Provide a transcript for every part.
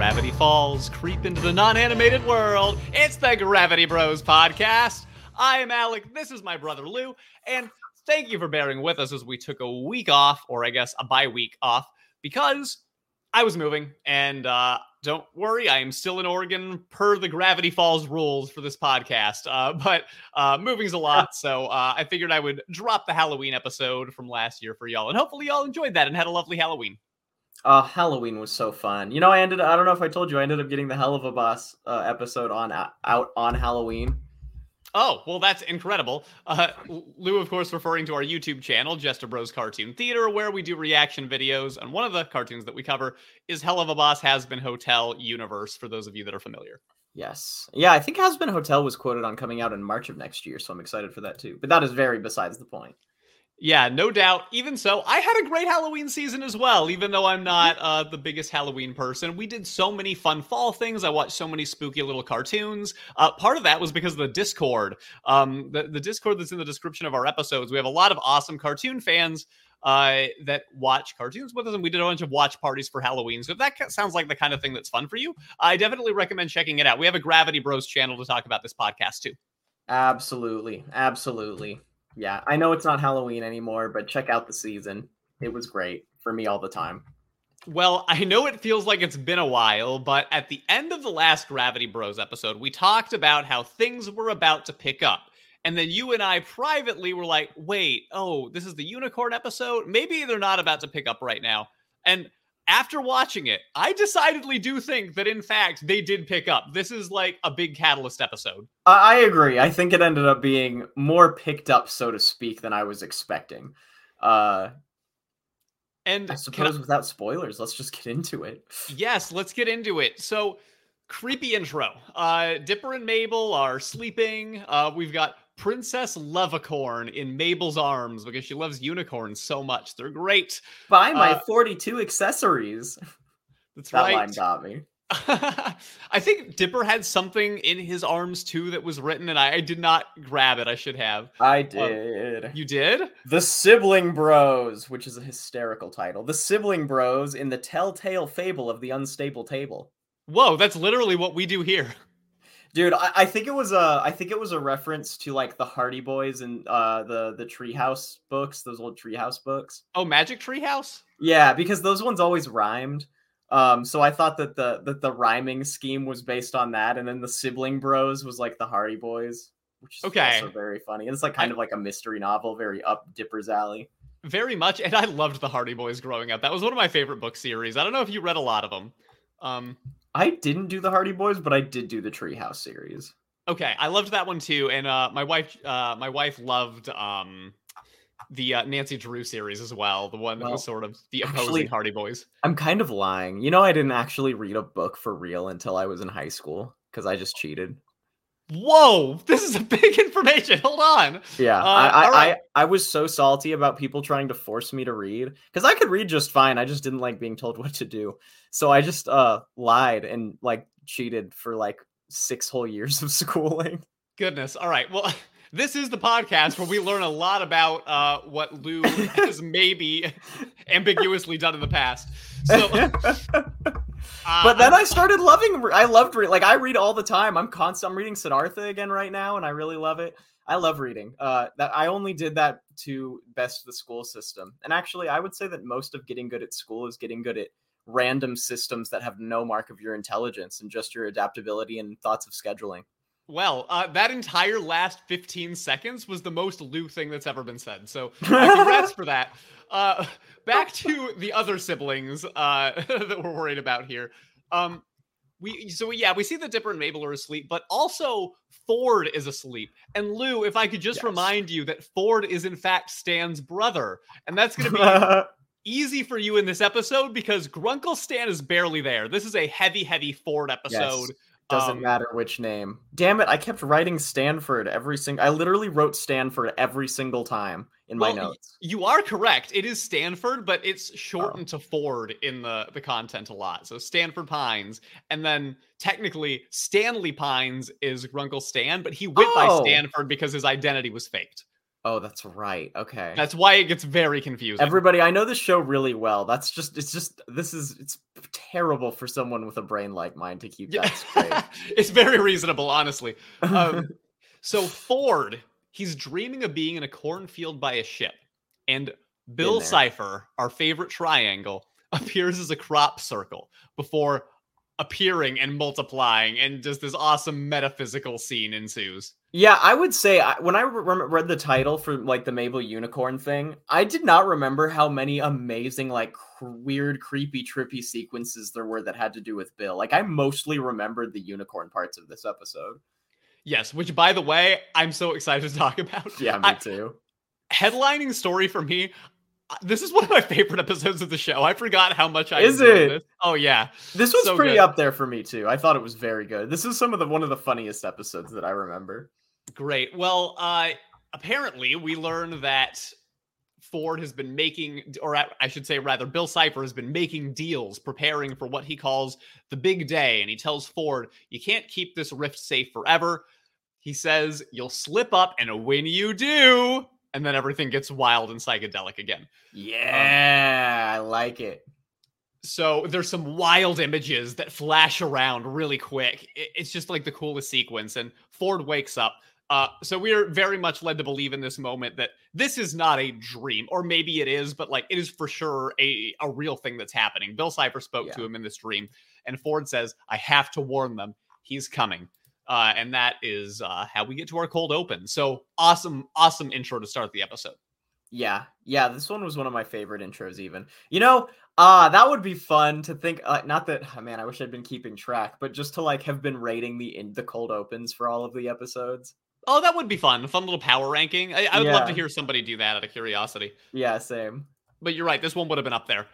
Gravity Falls creep into the non animated world. It's the Gravity Bros podcast. I am Alec. This is my brother Lou. And thank you for bearing with us as we took a week off, or I guess a bye week off, because I was moving. And uh, don't worry, I am still in Oregon per the Gravity Falls rules for this podcast. Uh, but uh, moving's a lot. So uh, I figured I would drop the Halloween episode from last year for y'all. And hopefully y'all enjoyed that and had a lovely Halloween. Uh, Halloween was so fun. You know, I ended. I don't know if I told you, I ended up getting the Helluva Boss uh, episode on out on Halloween. Oh, well, that's incredible. Uh, Lou, of course, referring to our YouTube channel, Jester Bros Cartoon Theater, where we do reaction videos. And one of the cartoons that we cover is Helluva Boss Hazbin Hotel Universe, for those of you that are familiar. Yes. Yeah, I think Hazbin Hotel was quoted on coming out in March of next year, so I'm excited for that too. But that is very besides the point. Yeah, no doubt. Even so, I had a great Halloween season as well, even though I'm not uh, the biggest Halloween person. We did so many fun fall things. I watched so many spooky little cartoons. Uh, part of that was because of the Discord. Um, the, the Discord that's in the description of our episodes. We have a lot of awesome cartoon fans uh, that watch cartoons with us, and we did a bunch of watch parties for Halloween. So if that sounds like the kind of thing that's fun for you, I definitely recommend checking it out. We have a Gravity Bros channel to talk about this podcast too. Absolutely. Absolutely yeah, I know it's not Halloween anymore, but check out the season. It was great for me all the time. Well, I know it feels like it's been a while, but at the end of the last Gravity Bros episode, we talked about how things were about to pick up. And then you and I privately were like, wait, oh, this is the unicorn episode? Maybe they're not about to pick up right now. And after watching it, I decidedly do think that in fact they did pick up. This is like a big catalyst episode. I agree. I think it ended up being more picked up, so to speak, than I was expecting. Uh, and I suppose I, without spoilers, let's just get into it. Yes, let's get into it. So, creepy intro. Uh, Dipper and Mabel are sleeping. Uh, we've got Princess Levicorn in Mabel's arms because she loves unicorns so much. They're great. Buy my uh, 42 accessories. That's right. that right. line got me. I think Dipper had something in his arms too that was written, and I, I did not grab it. I should have. I did. Um, you did? The Sibling Bros, which is a hysterical title. The Sibling Bros in the telltale fable of the unstable table. Whoa, that's literally what we do here. Dude, I, I, think it was a I think it was a reference to like the Hardy Boys and uh the the Treehouse books, those old Treehouse books. Oh, Magic Treehouse? Yeah, because those ones always rhymed. Um, so I thought that the that the rhyming scheme was based on that, and then the sibling bros was like the Hardy Boys, which is okay. also very funny. And it's like kind I, of like a mystery novel, very up Dipper's alley. Very much, and I loved the Hardy Boys growing up. That was one of my favorite book series. I don't know if you read a lot of them. Um, I didn't do the Hardy Boys, but I did do the Treehouse series. Okay, I loved that one too, and uh, my wife, uh, my wife loved um, the uh, Nancy Drew series as well, the one that well, was sort of the opposing actually, Hardy Boys. I'm kind of lying. You know, I didn't actually read a book for real until I was in high school because I just cheated. Whoa, this is a big information. Hold on. Yeah, uh, I, I, right. I, I was so salty about people trying to force me to read because I could read just fine. I just didn't like being told what to do. So I just uh lied and like cheated for like six whole years of schooling. Goodness. All right. Well, this is the podcast where we learn a lot about uh, what Lou has maybe ambiguously done in the past. So, uh, but then I started loving. I loved read. Like I read all the time. I'm constant. I'm reading Siddhartha again right now, and I really love it. I love reading. Uh, that I only did that to best the school system. And actually, I would say that most of getting good at school is getting good at random systems that have no mark of your intelligence and just your adaptability and thoughts of scheduling. Well, uh, that entire last 15 seconds was the most Lou thing that's ever been said. So, uh, congrats for that. Uh, back to the other siblings uh, that we're worried about here. Um, we so yeah, we see the Dipper and Mabel are asleep, but also Ford is asleep. And Lou, if I could just yes. remind you that Ford is in fact Stan's brother, and that's going to be easy for you in this episode because Grunkle Stan is barely there. This is a heavy, heavy Ford episode. Yes. Doesn't um, matter which name. Damn it! I kept writing Stanford every single. I literally wrote Stanford every single time in well, my notes. You are correct. It is Stanford, but it's shortened oh. to Ford in the the content a lot. So Stanford Pines, and then technically Stanley Pines is Grunkle Stan, but he went oh. by Stanford because his identity was faked. Oh, that's right. Okay. That's why it gets very confusing. Everybody, I know this show really well. That's just it's just this is it's terrible for someone with a brain like mine to keep that straight. it's very reasonable, honestly. Um, so Ford, he's dreaming of being in a cornfield by a ship, and Bill. Cipher, our favorite triangle, appears as a crop circle before appearing and multiplying, and just this awesome metaphysical scene ensues. Yeah, I would say when I re- read the title for like the Mabel unicorn thing, I did not remember how many amazing like cr- weird, creepy, trippy sequences there were that had to do with Bill. Like I mostly remembered the unicorn parts of this episode. Yes, which by the way, I'm so excited to talk about. Yeah, me I- too. headlining story for me. This is one of my favorite episodes of the show. I forgot how much I Is it? This. Oh yeah, This was so pretty good. up there for me too. I thought it was very good. This is some of the one of the funniest episodes that I remember. great. Well, uh, apparently we learn that Ford has been making, or I I should say rather, Bill Cipher has been making deals, preparing for what he calls the big day, and he tells Ford, "You can't keep this rift safe forever." He says, "You'll slip up, and when you do." And then everything gets wild and psychedelic again. Yeah, I like it. So there's some wild images that flash around really quick. It's just like the coolest sequence. And Ford wakes up. Uh, so we're very much led to believe in this moment that this is not a dream, or maybe it is, but like it is for sure a, a real thing that's happening. Bill Cipher spoke to him in this dream, and Ford says, I have to warn them. He's coming. Uh, and that is uh, how we get to our cold open. So awesome, awesome intro to start the episode. Yeah, yeah, this one was one of my favorite intros. Even you know, uh that would be fun to think. Uh, not that, oh, man, I wish I'd been keeping track, but just to like have been rating the in the cold opens for all of the episodes. Oh, that would be fun. Fun little power ranking. I, I would love to hear somebody do that out of curiosity. Yeah, same. But you're right. This one would have been up there.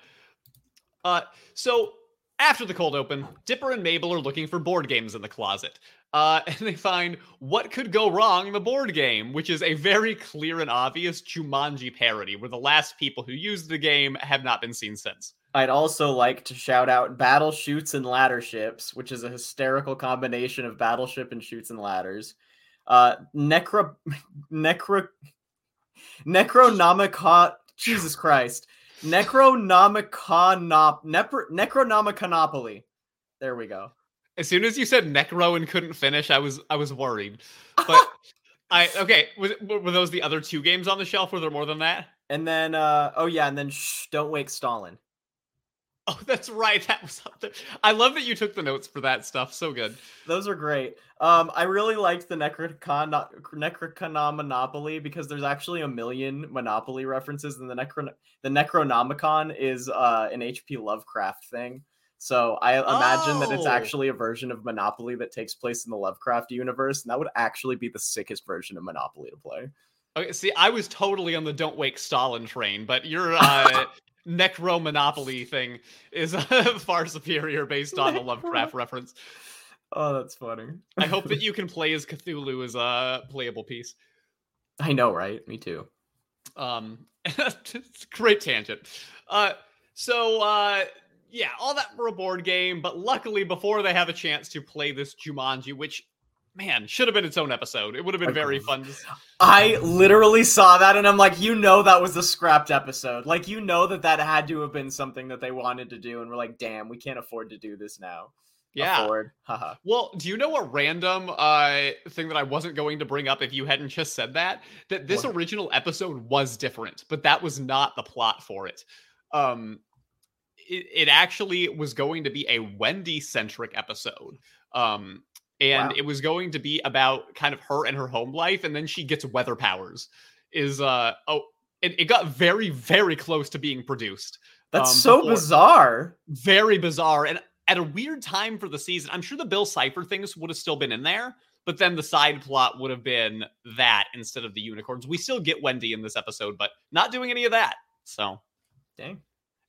Uh, so after the cold open, Dipper and Mabel are looking for board games in the closet. Uh, and they find what could go wrong in the board game, which is a very clear and obvious Jumanji parody, where the last people who used the game have not been seen since. I'd also like to shout out Battle Chutes and Ladder Ships, which is a hysterical combination of battleship and chutes and ladders. Uh, Necro, Necro, Necronomicon. Jesus Christ, Necronomiconop, Nepro, Necronomiconopoly. There we go. As soon as you said Necro and couldn't finish, I was I was worried. But I okay, was, were those the other two games on the shelf? Were there more than that? And then, uh, oh yeah, and then shh, don't wake Stalin. Oh, that's right. That was up there. I love that you took the notes for that stuff. So good. Those are great. Um, I really liked the Necrocon Necrocon Monopoly because there's actually a million Monopoly references, and the Necro the Necronomicon is uh an H.P. Lovecraft thing. So I imagine that it's Oh. actually a version of Monopoly that takes place in the Lovecraft universe, and that would actually be the sickest version of Monopoly to play. Okay, see, I was totally on the "Don't Wake Stalin" train, but your uh, Necro Monopoly thing is uh, far superior based on the Lovecraft reference. Oh, that's funny. I hope that you can play as Cthulhu as a playable piece. I know, right? Me too. Um, great tangent. Uh, so uh, yeah, all that for a board game, but luckily before they have a chance to play this Jumanji, which man should have been its own episode. It would have been very fun. To... I literally saw that and I'm like, you know, that was the scrapped episode. Like, you know that that had to have been something that they wanted to do, and we're like, damn, we can't afford to do this now. Yeah. Well, do you know a random uh thing that I wasn't going to bring up if you hadn't just said that? That this What? original episode was different, but that was not the plot for it. Um it, it actually was going to be a Wendy centric episode. Um and Wow. it was going to be about kind of her and her home life and then she gets weather powers. Is uh oh it, it got very very close to being produced That's Um, so before- bizarre. very bizarre and at a weird time for the season. I'm sure the Bill Cipher things would have still been in there, but then the side plot would have been that instead of the unicorns. We still get Wendy in this episode, but not doing any of that. So, Dang.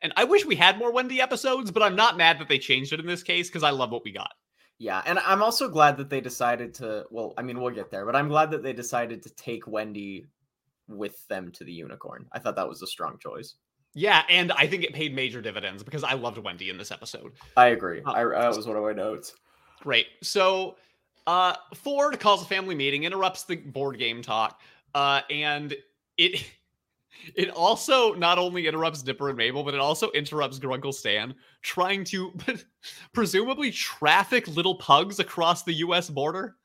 And I wish we had more Wendy episodes, but I'm not mad that they changed it in this case because I love what we got. Yeah, and I'm also glad that they decided to. Well, I mean, we'll get there, but I'm glad that they decided to take Wendy with them to the unicorn. I thought that was a strong choice. Yeah, and I think it paid major dividends because I loved Wendy in this episode. I agree. Uh, I, that was one of my notes. Great. So uh Ford calls a family meeting, interrupts the board game talk. uh, and it it also not only interrupts Dipper and Mabel, but it also interrupts Grunkle Stan trying to presumably traffic little pugs across the U.S. border.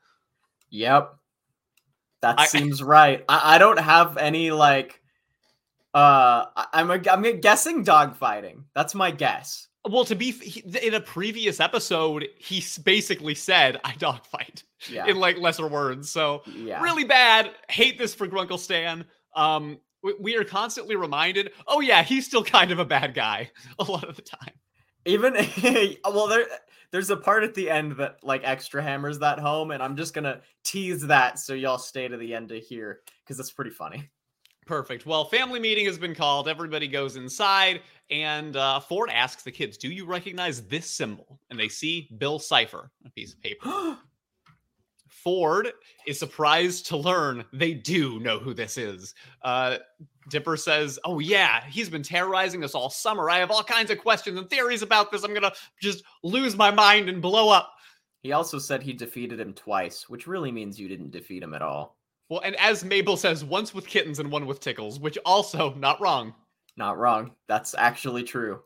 Yep, that I- seems right. I, I don't have any like. Uh, I'm a, I'm guessing dogfighting. That's my guess. Well, to be f- he, in a previous episode, he basically said, "I dogfight" Yeah, in like lesser words. So yeah. really bad. Hate this for Grunkle Stan. Um, we, we are constantly reminded. Oh yeah, he's still kind of a bad guy a lot of the time. Even well, there there's a part at the end that like extra hammers that home, and I'm just gonna tease that so y'all stay to the end to hear because it's pretty funny. Perfect. Well, family meeting has been called. Everybody goes inside, and uh, Ford asks the kids, "Do you recognize this symbol?" And they see Bill Cipher, a piece of paper. Ford is surprised to learn they do know who this is. Uh, Dipper says, "Oh yeah, he's been terrorizing us all summer. I have all kinds of questions and theories about this. I'm gonna just lose my mind and blow up." he also said he defeated him twice, which really means you didn't defeat him at all. Well, and as Mabel says, once with kittens and one with tickles, which also not wrong. Not wrong. That's actually true.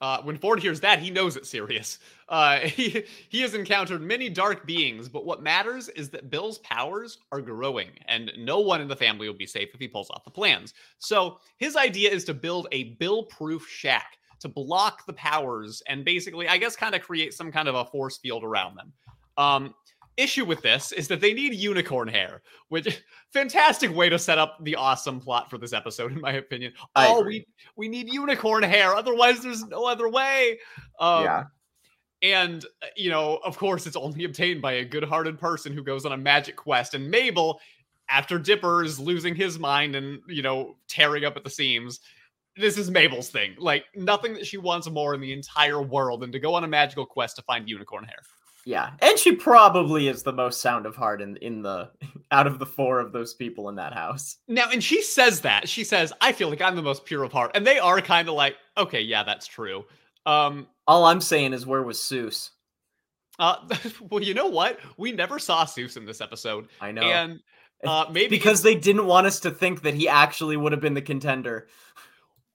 Uh, when Ford hears that, he knows it's serious. Uh, he, he has encountered many dark beings, but what matters is that Bill's powers are growing, and no one in the family will be safe if he pulls off the plans. So his idea is to build a Bill-proof shack to block the powers and basically, I guess, kind of create some kind of a force field around them. Um, issue with this is that they need unicorn hair, which fantastic way to set up the awesome plot for this episode, in my opinion. I oh, agree. we we need unicorn hair, otherwise there's no other way. Um, yeah. and uh, you know, of course, it's only obtained by a good-hearted person who goes on a magic quest. And Mabel, after Dipper is losing his mind and you know tearing up at the seams, this is Mabel's thing. Like nothing that she wants more in the entire world than to go on a magical quest to find unicorn hair. Yeah. And she probably is the most sound of heart in in the out of the four of those people in that house. Now, and she says that she says, "I feel like I'm the most pure of heart," and they are kind of like, "Okay, yeah, that's true." Um, All I'm saying is where was Seuss? uh, well, you know what? We never saw Seuss in this episode, I know. and uh, maybe because they didn't want us to think that he actually would have been the contender.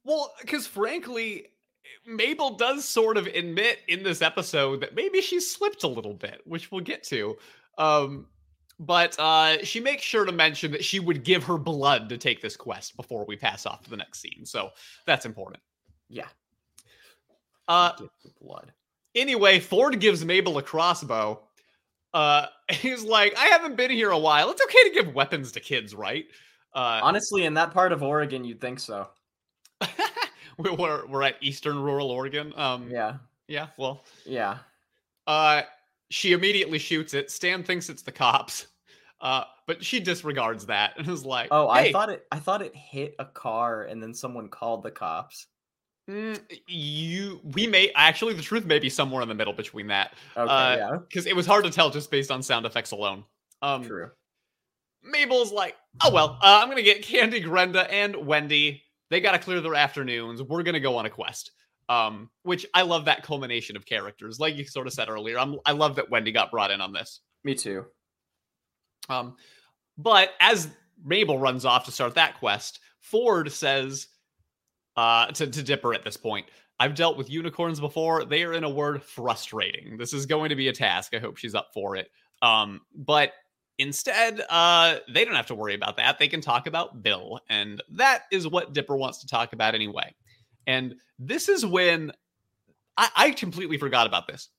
Well, because frankly, Mabel does sort of admit in this episode that maybe she slipped a little bit, which we'll get to. Um, but uh, she makes sure to mention that she would give her blood to take this quest before we pass off to the next scene. So that's important. Yeah. Uh, blood. anyway, Ford gives Mabel a crossbow. Uh, he's like, I haven't been here a while. It's okay to give weapons to kids, right? Uh, Honestly, in that part of Oregon, you'd think so. we're, we're at Eastern Rural Oregon. Um, Yeah. yeah. Well, Yeah. Uh, she immediately shoots it. Stan thinks it's the cops, uh, but she disregards that and is like, Oh, I thought it. I thought it hit a car, and then someone called the cops. mm, you we may actually the truth may be somewhere in the middle between that Okay, Uh, yeah, because it was hard to tell just based on sound effects alone." Um, true. Mabel's like, "Oh well, uh, I'm gonna get Candy, Grenda, and Wendy. They gotta clear their afternoons. We're gonna go on a quest." Um, which I love that culmination of characters, like you sort of said earlier. I'm, I love that Wendy got brought in on this. Me too. Um, but as Mabel runs off to start that quest, Ford says uh, to, to Dipper at this point, I've dealt with unicorns before. They are, in a word, frustrating. This is going to be a task. I hope she's up for it. Um, but instead, uh, they don't have to worry about that. They can talk about Bill. And that is what Dipper wants to talk about anyway. And this is when I, I completely forgot about this.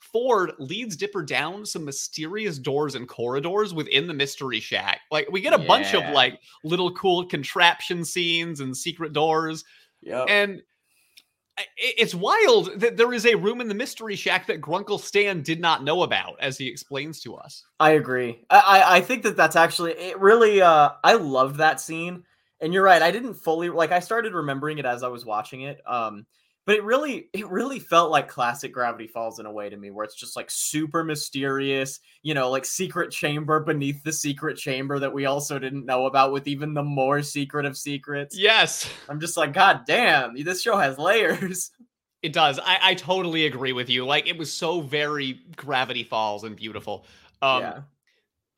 Ford leads Dipper down some mysterious doors and corridors within the mystery shack. Like we get a bunch of like little cool contraption scenes and secret doors, Yep. and it's wild that there is a room in the mystery shack that Grunkle Stan did not know about, as he explains to us. I agree. I, I think that that's actually it. Really, uh, I loved that scene. And you're right. I didn't fully like. I started remembering it as I was watching it. Um, but it really, it really felt like classic Gravity Falls in a way to me, where it's just like super mysterious. You know, like secret chamber beneath the secret chamber that we also didn't know about, with even the more secret of secrets. Yes, I'm just like, God damn, this show has layers. it does. I, I totally agree with you. Like it was so very Gravity Falls and beautiful. Um, yeah.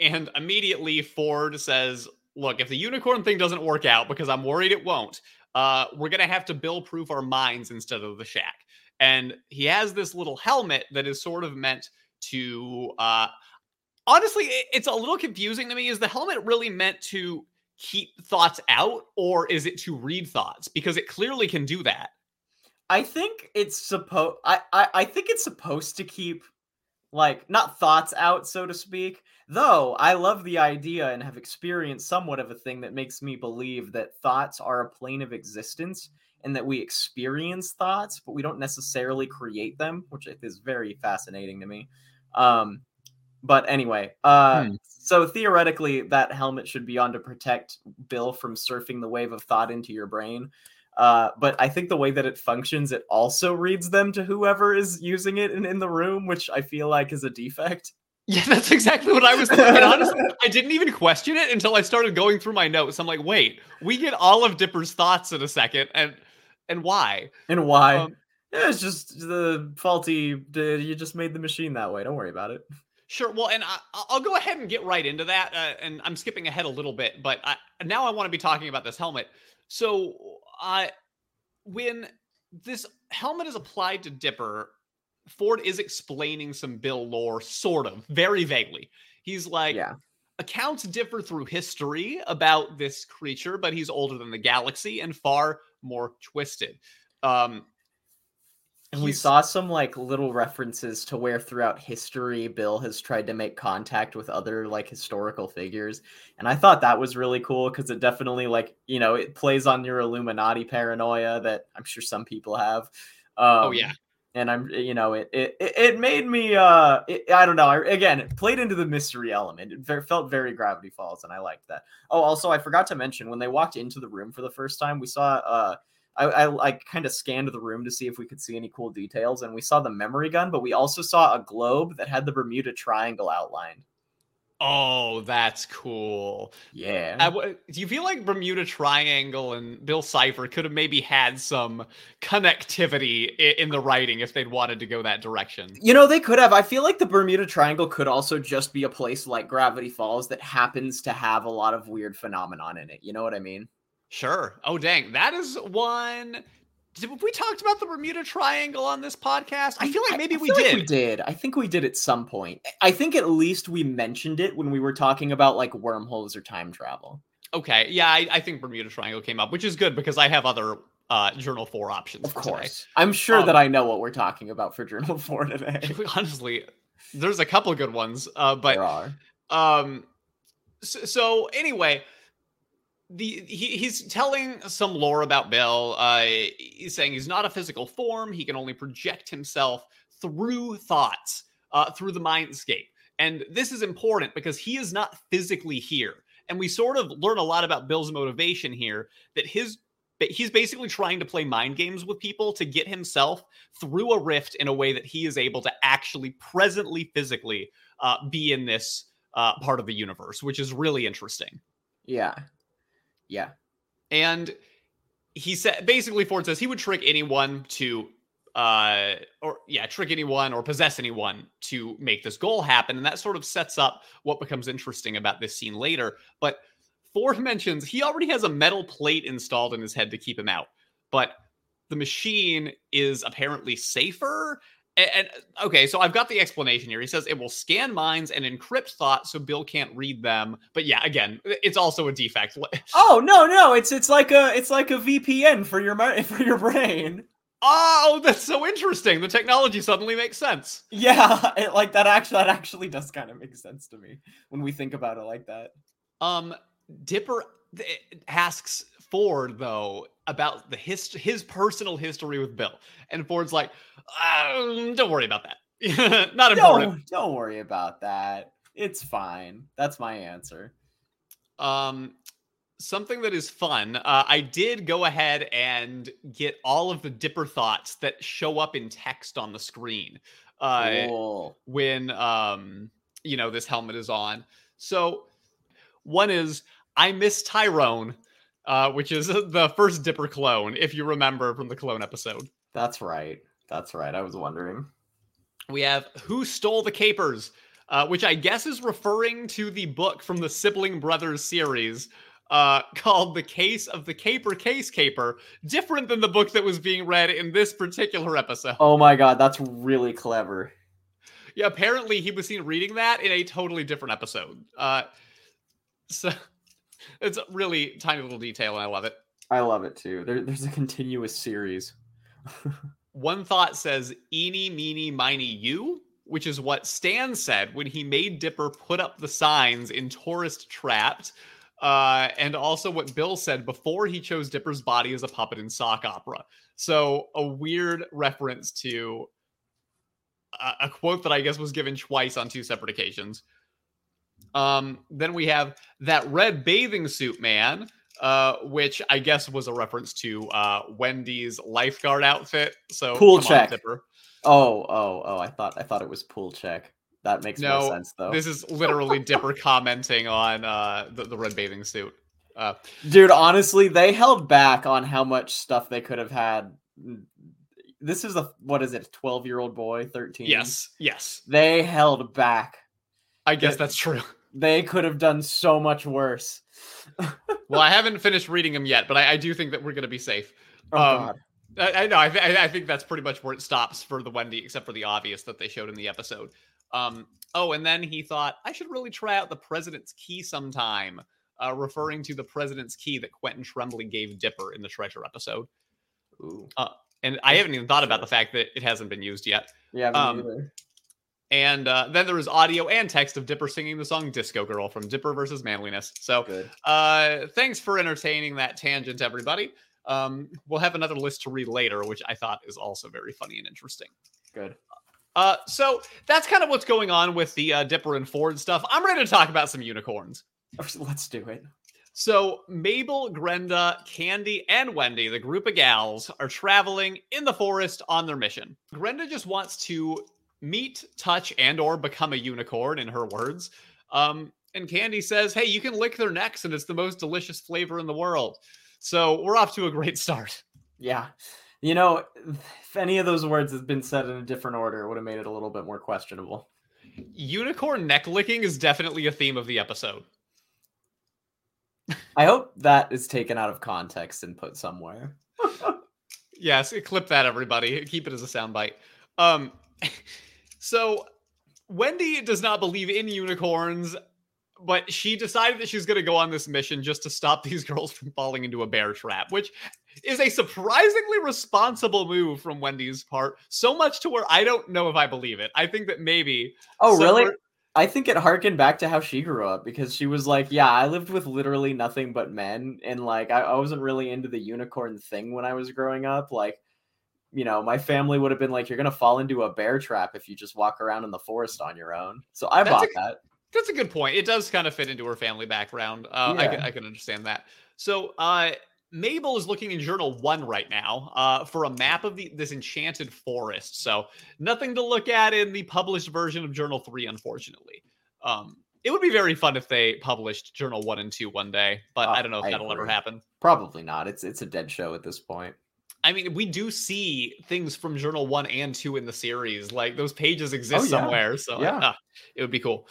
And immediately Ford says, look, if the unicorn thing doesn't work out, because I'm worried it won't, uh, we're gonna have to bill proof our minds instead of the shack. And he has this little helmet that is sort of meant to uh honestly, it's a little confusing to me. Is the helmet really meant to keep thoughts out, or is it to read thoughts? Because it clearly can do that. I think it's supposed. I, I I think it's supposed to keep like not thoughts out, so to speak. Though I love the idea and have experienced somewhat of a thing that makes me believe that thoughts are a plane of existence and that we experience thoughts, but we don't necessarily create them, which is very fascinating to me. Um, but anyway, uh, hmm. so theoretically, that helmet should be on to protect Bill from surfing the wave of thought into your brain. Uh, but I think the way that it functions, it also reads them to whoever is using it in, in the room, which I feel like is a defect. Yeah, that's exactly what I was thinking. honestly, I didn't even question it until I started going through my notes. I'm like, wait, we get all of Dipper's thoughts in a second, and and why? And why? Um, yeah, it's just the faulty. You just made the machine that way. Don't worry about it. Sure. Well, and I, will go ahead and get right into that. Uh, and I'm skipping ahead a little bit, but I, now I want to be talking about this helmet. So, uh, when this helmet is applied to Dipper, Ford is explaining some Bill lore, sort of, very vaguely. He's like, yeah. accounts differ through history about this creature, but he's older than the galaxy and far more twisted. Um, and we saw some like little references to where throughout history Bill has tried to make contact with other like historical figures. And I thought that was really cool because it definitely like, you know, it plays on your Illuminati paranoia that I'm sure some people have. Um, oh yeah. And I'm, you know, it it it made me, uh, it, I don't know. I, again, it played into the mystery element. It felt very Gravity Falls, and I liked that. Oh, also, I forgot to mention when they walked into the room for the first time, we saw uh I, I like kind of scanned the room to see if we could see any cool details, and we saw the memory gun, but we also saw a globe that had the Bermuda Triangle outlined. Oh, that's cool. Yeah. do you feel like Bermuda Triangle and Bill Cipher could have maybe had some connectivity in the writing if they'd wanted to go that direction? You know, they could have. I feel like the Bermuda Triangle could also just be a place like Gravity Falls that happens to have a lot of weird phenomenon in it. You know what I mean? Sure. Oh, dang. That is one. Did we talked about the Bermuda Triangle on this podcast? I feel like maybe we did. Like we did. I think we did at some point. I think at least we mentioned it when we were talking about like wormholes or time travel. Okay. Yeah, I, I think Bermuda Triangle came up, which is good because I have other uh, Journal 4 options. Of course. Today. I'm sure um, that I know what we're talking about for Journal 4 today. Honestly, there's a couple good ones. Uh, but there are. Um, so, so anyway, the he, he's telling some lore about Bill. Uh, he's saying he's not a physical form. He can only project himself through thoughts, uh, through the mindscape. And this is important because he is not physically here. And we sort of learn a lot about Bill's motivation here that his he's basically trying to play mind games with people to get himself through a rift in a way that he is able to actually presently physically uh, be in this uh, part of the universe, which is really interesting. Yeah. Yeah. And he said basically Ford says he would trick anyone to uh or yeah, trick anyone or possess anyone to make this goal happen. And that sort of sets up what becomes interesting about this scene later. But Ford mentions he already has a metal plate installed in his head to keep him out. But the machine is apparently safer and, and, okay, so I've got the explanation here. He says it will scan minds and encrypt thoughts so Bill can't read them. But yeah, again, it's also a defect. Oh no, no, it's it's like a it's like a VPN for your for your brain. Oh, that's so interesting. The technology suddenly makes sense. Yeah, it, like that actually that actually does kind of make sense to me when we think about it like that. Um Dipper asks Ford though about the his his personal history with Bill, and Ford's like, um, "Don't worry about that. Not important. Don't, don't worry about that. It's fine. That's my answer." Um, something that is fun. Uh, I did go ahead and get all of the Dipper thoughts that show up in text on the screen. Uh, cool. when um, you know, this helmet is on. So one is I miss Tyrone uh, which is the first Dipper clone, if you remember from the clone episode. That's right. That's right. I was wondering. We have Who Stole the Capers? uh, which I guess is referring to the book from the Sibling Brothers series uh, called The Case of the Caper Case Caper, different than the book that was being read in this particular episode. Oh my god, that's really clever. Yeah, apparently he was seen reading that in a totally different episode. Uh, so it's a really tiny little detail, and I love it. I love it too. There, there's a continuous series. One thought says "eeny, meeny, miny, you," which is what Stan said when he made Dipper put up the signs in Tourist Trapped, uh, and also what Bill said before he chose Dipper's body as a puppet in sock opera. So a weird reference to a, a quote that I guess was given twice on two separate occasions. Um, then we have that red bathing suit man, uh, which I guess was a reference to uh, Wendy's lifeguard outfit. So Pool come on, check. Oh, oh, oh! I thought I thought it was pool check. That makes No, more sense though. This is literally Dipper commenting on uh, the, the red bathing suit. Uh, Dude, honestly, they held back on how much stuff they could have had. This is a what is it? Twelve year old boy, thirteen. yes, yes. they held back. I guess Yeah. that's true. They could have done so much worse. Well, I haven't finished reading them yet, but I, I do think that we're going to be safe. Oh Um, god. I, I know. I, th- I I think that's pretty much where it stops for the Wendy, except for the obvious that they showed in the episode. Um, oh, and then he thought I should really try out the president's key sometime, uh, referring to the president's key that Quentin Trembley gave Dipper in the treasure episode. Ooh. And I haven't even thought about the fact that it hasn't been used yet. Yeah, me um, neither. And uh, then there was audio and text of Dipper singing the song "Disco Girl" from Dipper versus Manliness. So Good. uh, thanks for entertaining that tangent, everybody. Um, we'll have another list to read later, which I thought is also very funny and interesting. Good. Uh, so that's kind of what's going on with the uh, Dipper and Ford stuff. I'm ready to talk about some unicorns. Let's do it. So Mabel, Grenda, Candy, and Wendy, the group of gals, are traveling in the forest on their mission. Grenda just wants to meet, touch, and or become a unicorn, in her words. Um, and Candy says, "Hey, you can lick their necks, and it's the most delicious flavor in the world." So we're off to a great start. Yeah. You know, if any of those words had been said in a different order, it would have made it a little bit more questionable. Unicorn neck licking is definitely a theme of the episode. I hope that is taken out of context and put somewhere. Yes, clip that, everybody. Keep it as a soundbite. Um, so Wendy does not believe in unicorns, but she decided that she's going to go on this mission just to stop these girls from falling into a bear trap, which is a surprisingly responsible move from Wendy's part. So much to where I don't know if I believe it. I think that maybe. Oh, really? I think it harkened back to how she grew up because she was like, Yeah, I lived with literally nothing but men. And like, I, I wasn't really into the unicorn thing when I was growing up. Like, you know, my family would have been like, You're going to fall into a bear trap if you just walk around in the forest on your own. So I That's bought a- that. That's a good point. It does kind of fit into her family background. Uh, I, can, I can understand that. So uh, Mabel is looking in Journal One right now uh, for a map of the this enchanted forest. So nothing to look at in the published version of Journal Three, unfortunately. Um, it would be very fun if they published Journal One and Two one day, but Uh, I don't know if I that'll ever happen. Probably not. It's it's a dead show at this point. I mean, we do see things from Journal One and Two in the series. Like those pages exist Oh, yeah. somewhere, so Yeah. uh, it would be cool.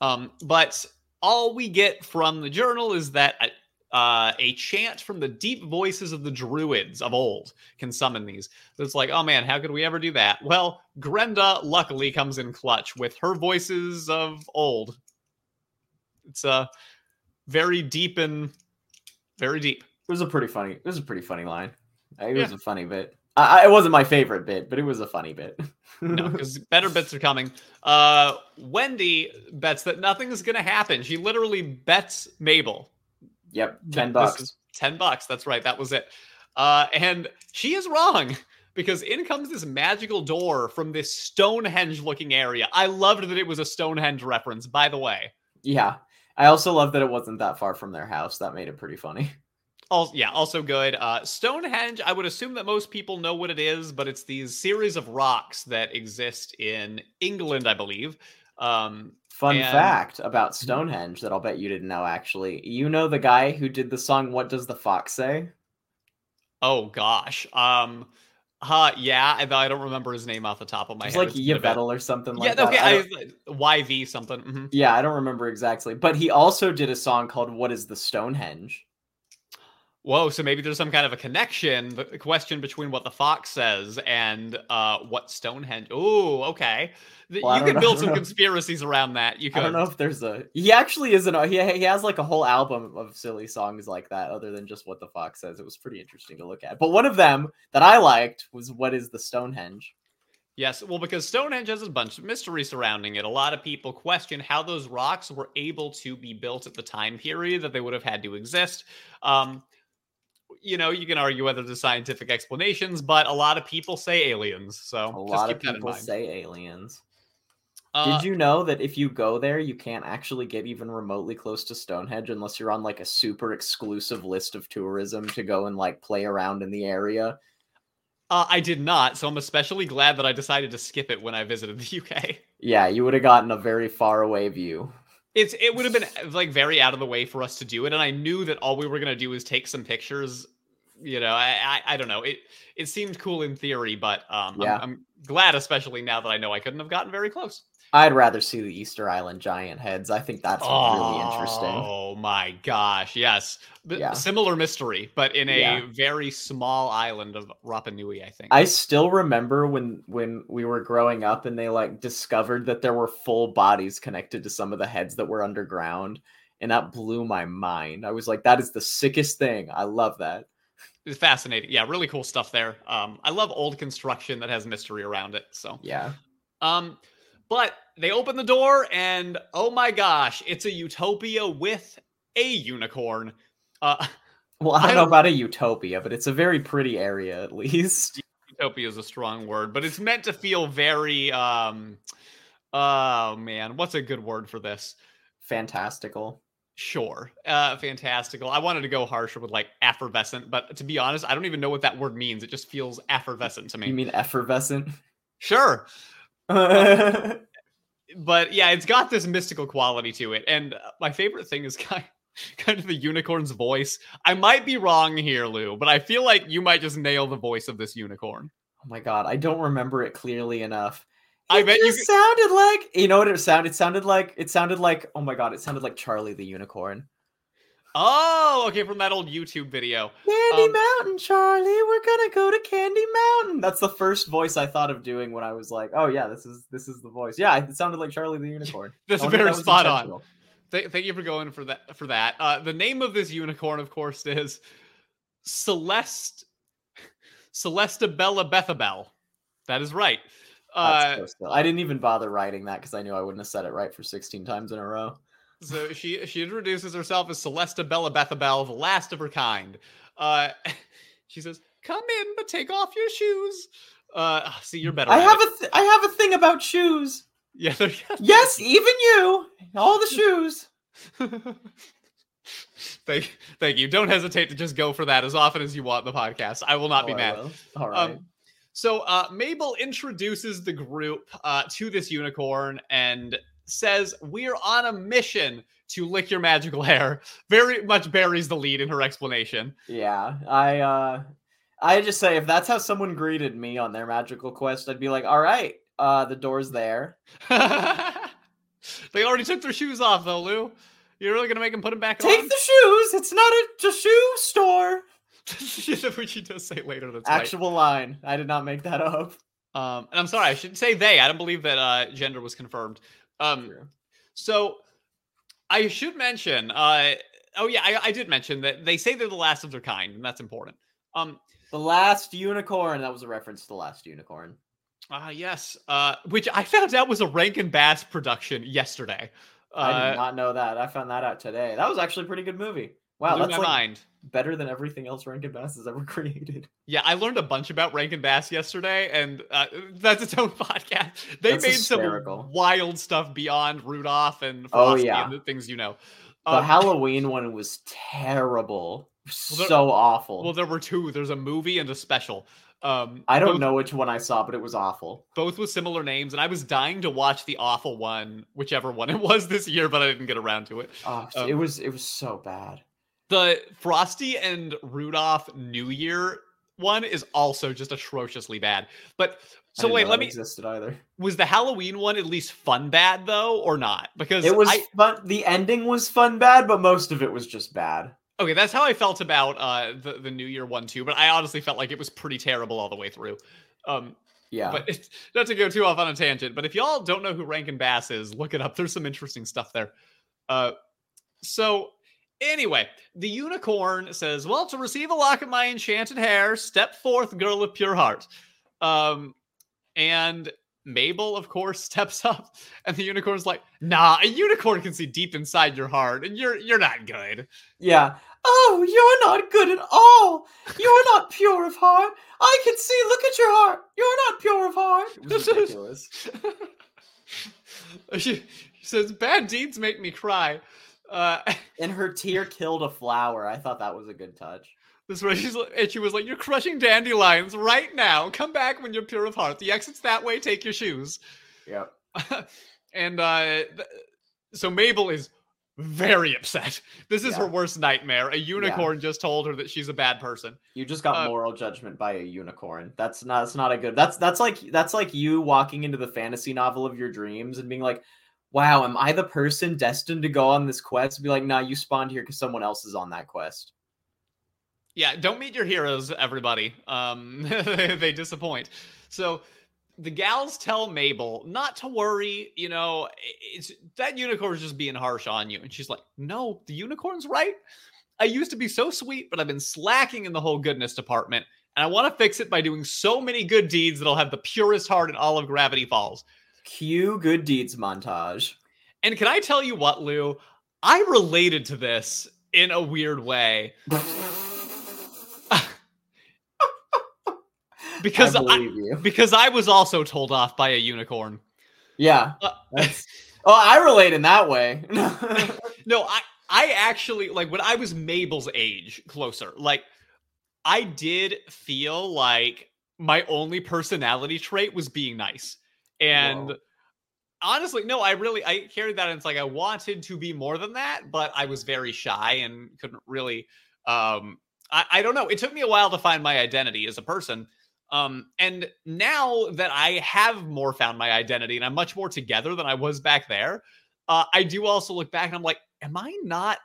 Um, but all we get from the journal is that uh, a chant from the deep voices of the druids of old can summon these. So It's like, oh man, how could we ever do that? Well, Grenda luckily comes in clutch with her voices of old. It's uh, very deep and very deep. It was a pretty funny. It was a pretty funny line. It Yeah. was a funny bit. I, it wasn't my favorite bit, but it was a funny bit. no, because better bets are coming. Uh, Wendy bets that nothing is going to happen. She literally bets Mabel. yep, ten bucks. 10 bucks. That's right. That was it. Uh, and she is wrong because in comes this magical door from this Stonehenge looking area. I loved that it was a Stonehenge reference, by the way. Yeah, I also love that it wasn't that far from their house. That made it pretty funny. Also, yeah, also good. Uh, Stonehenge, I would assume that most people know what it is, but it's these series of rocks that exist in England, I believe. Um, Fun And- fact about Stonehenge that I'll bet you didn't know. Actually, you know the guy who did the song "What Does the Fox Say"? oh gosh. Um, Uh, yeah, I, I don't remember his name off the top of my It's head. like It's been a bit. Yvettle or something Yeah, like that. okay, I YV something. mhm. yeah, I don't remember exactly. But he also did a song called "What Is the Stonehenge." Whoa, so maybe there's some kind of a connection, the question between what the fox says and uh, what Stonehenge. Oh, okay. Well, you can know- build some know. conspiracies around that. You could. I don't know if there's a. He actually isn't. He he has like a whole album of silly songs like that, other than just what the fox says. It was pretty interesting to look at. But one of them that I liked was "What Is the Stonehenge." Yes, well, because Stonehenge has a bunch of mystery surrounding it. A lot of people question how those rocks were able to be built at the time period that they would have had to exist. Um, you know, you can argue whether there's scientific explanations, but a lot of people say aliens. So A lot of people say aliens. Uh, Did you know that if you go there, you can't actually get even remotely close to Stonehenge unless you're on like a super exclusive list of tourism to go and like play around in the area? uh, I did not, so I'm especially glad that I decided to skip it when I visited the UK. Yeah, you would have gotten a very far away view. It's it would have been like very out of the way for us to do it, and I knew that all we were gonna do is take some pictures. You know, I I, I don't know. It it seemed cool in theory, but um, Yeah. I'm, I'm glad, especially now that I know I couldn't have gotten very close. I'd rather see the Easter Island giant heads. I think that's really interesting. Oh my gosh, yes, but Yeah. similar mystery, but in a Yeah. very small island of Rapa Nui, I think. I still remember when when we were growing up and they like discovered that there were full bodies connected to some of the heads that were underground and that blew my mind. I was like that is the sickest thing. I love that. It's fascinating. Yeah, really cool stuff there. Um, I love old construction that has mystery around it. So, Yeah. um, but they open the door and oh my gosh, it's a utopia with a unicorn. Uh, Well, I don't I know about a utopia, but it's a very pretty area at least. utopia is a strong word, but it's meant to feel very um, oh man, what's a good word for this? Fantastical. Sure, uh, fantastical. I wanted to go harsher with like effervescent, but to be honest, I don't even know what that word means. It just feels effervescent to me. You mean effervescent? sure, yeah, but yeah, it's got this mystical quality to it. And uh, my favorite thing is kind kind of the unicorn's voice. I might be wrong here, Lou, but I feel like you might just nail the voice of this unicorn. Oh my god, I don't remember it clearly enough. I It bet you sounded like you know what it sounded. It sounded like it sounded like oh my god, it sounded like Charlie the Unicorn. Oh, okay, from that old YouTube video. Candy Um, Mountain, Charlie, we're gonna go to Candy Mountain. That's the first voice I thought of doing when I was like, oh yeah, this is this is the voice. Yeah, it sounded like Charlie the Unicorn. That's very spot on. Th- thank you for going for that. For that, uh, the name of this unicorn, of course, is Celeste Celesta Bella Bethabel. That is right. Uh, so I didn't even bother writing that because I knew I wouldn't have said it right for 16 times in a row. so she she introduces herself as Celesta Bella Bethabel, the last of her kind. Uh, she says, "Come in, but take off your shoes." Uh, see, you're better. I have it. a th- I have a thing about shoes. yeah. Yes, even you, all the shoes. thank, thank you. Don't hesitate to just go for that as often as you want in the podcast. I will not be Oh, I mad. All right. Um, so uh, Mabel introduces the group uh, to this unicorn and says, "We're on a mission to lick your magical hair." Very much buries the lead in her explanation. Yeah, I uh I just say if that's how someone greeted me on their magical quest, I'd be like, "All right, uh the door's there." they already took their shoes off, though, Lou. You're really gonna make them put them back Take on? Take the shoes. It's not a, a shoe store. Which she does say later. That's right. Actual line. I did not make that up. Um, and I'm sorry, I should say they. I don't believe that uh, gender was confirmed. Um, True. So I should mention, uh, oh yeah, I, I did mention that they say they're the last of their kind, and that's important. Um, The last unicorn. That was a reference to the last unicorn. ah, yes, uh, which I found out was a Rankin Bass production yesterday. I Uh, did not know that. I found that out today. That was actually a pretty good movie. Wow, blew that's my like mind. better than everything else Rankin Bass has ever created. Yeah, I learned a bunch about Rankin Bass yesterday, and uh, that's its own podcast. They That's made hysterical. some wild stuff beyond Rudolph and Oh, Frosty yeah. and the things you know. The Um, Halloween one was terrible. Well, there- so awful. well, there were two. There's a movie and a special. Um, I don't both- know which one I saw, but it was awful. both with similar names, and I was dying to watch the awful one, whichever one it was this year, but I didn't get around to it. Oh, Um, it was it was so bad. The Frosty and Rudolph New Year one is also just atrociously bad. But so wait, let me. existed either. Was the Halloween one at least fun bad though, or not? Because It was I, fun. The ending was fun bad, but most of it was just bad. okay. That's how I felt about uh the the New Year one too. But I honestly felt like it was pretty terrible all the way through. Um, Yeah. but it's, not to go too off on a tangent. But if y'all don't know who Rankin Bass is, look it up. There's some interesting stuff there. Uh, so anyway, the unicorn says, "Well, to receive a lock of my enchanted hair, step forth, girl of pure heart." Um, and Mabel, of course, steps up, and the unicorn's like, "Nah, a unicorn can see deep inside your heart, and you're you're not good." yeah. Oh, you're not good at all. You're not pure of heart. I can see. Look at your heart. You're not pure of heart. Ridiculous. she says, "Bad deeds make me cry." Uh, and her tear killed a flower. I thought that was a good touch. This is where she's and she was like, "You're crushing dandelions right now. Come back when you're pure of heart. The exit's that way. Take your shoes." Yep. and uh, th- so Mabel is very upset. This is Yeah. her worst nightmare. A unicorn just told her that she's a bad person. You just got Uh, moral judgment by a unicorn. That's not. That's not a good. That's that's like that's like you walking into the fantasy novel of your dreams and being like, "Wow, am I the person destined to go on this quest?" Be like, "Nah, you spawned here because someone else is on that quest." Yeah, don't meet your heroes, everybody. Um, they disappoint. So the gals tell Mabel not to worry. You know, it's that unicorn's just being harsh on you, and she's like, "No, the unicorn's right. I used to be so sweet, but I've been slacking in the whole goodness department, and I want to fix it by doing so many good deeds that I'll have the purest heart in all of Gravity Falls." Cue good deeds montage. And can I tell you what, Lou? I related to this in a weird way because I I, because I was also told off by a unicorn. Yeah. Uh, oh, I relate in that way. no, I I actually like when I was Mabel's age, closer. Like I did feel like my only personality trait was being nice. And Whoa. honestly, no, I really I carried that and it's like I wanted to be more than that, but I was very shy and couldn't really um I, I don't know. It took me a while to find my identity as a person. Um, and now that I have more found my identity and I'm much more together than I was back there, uh, I do also look back and I'm like, am I not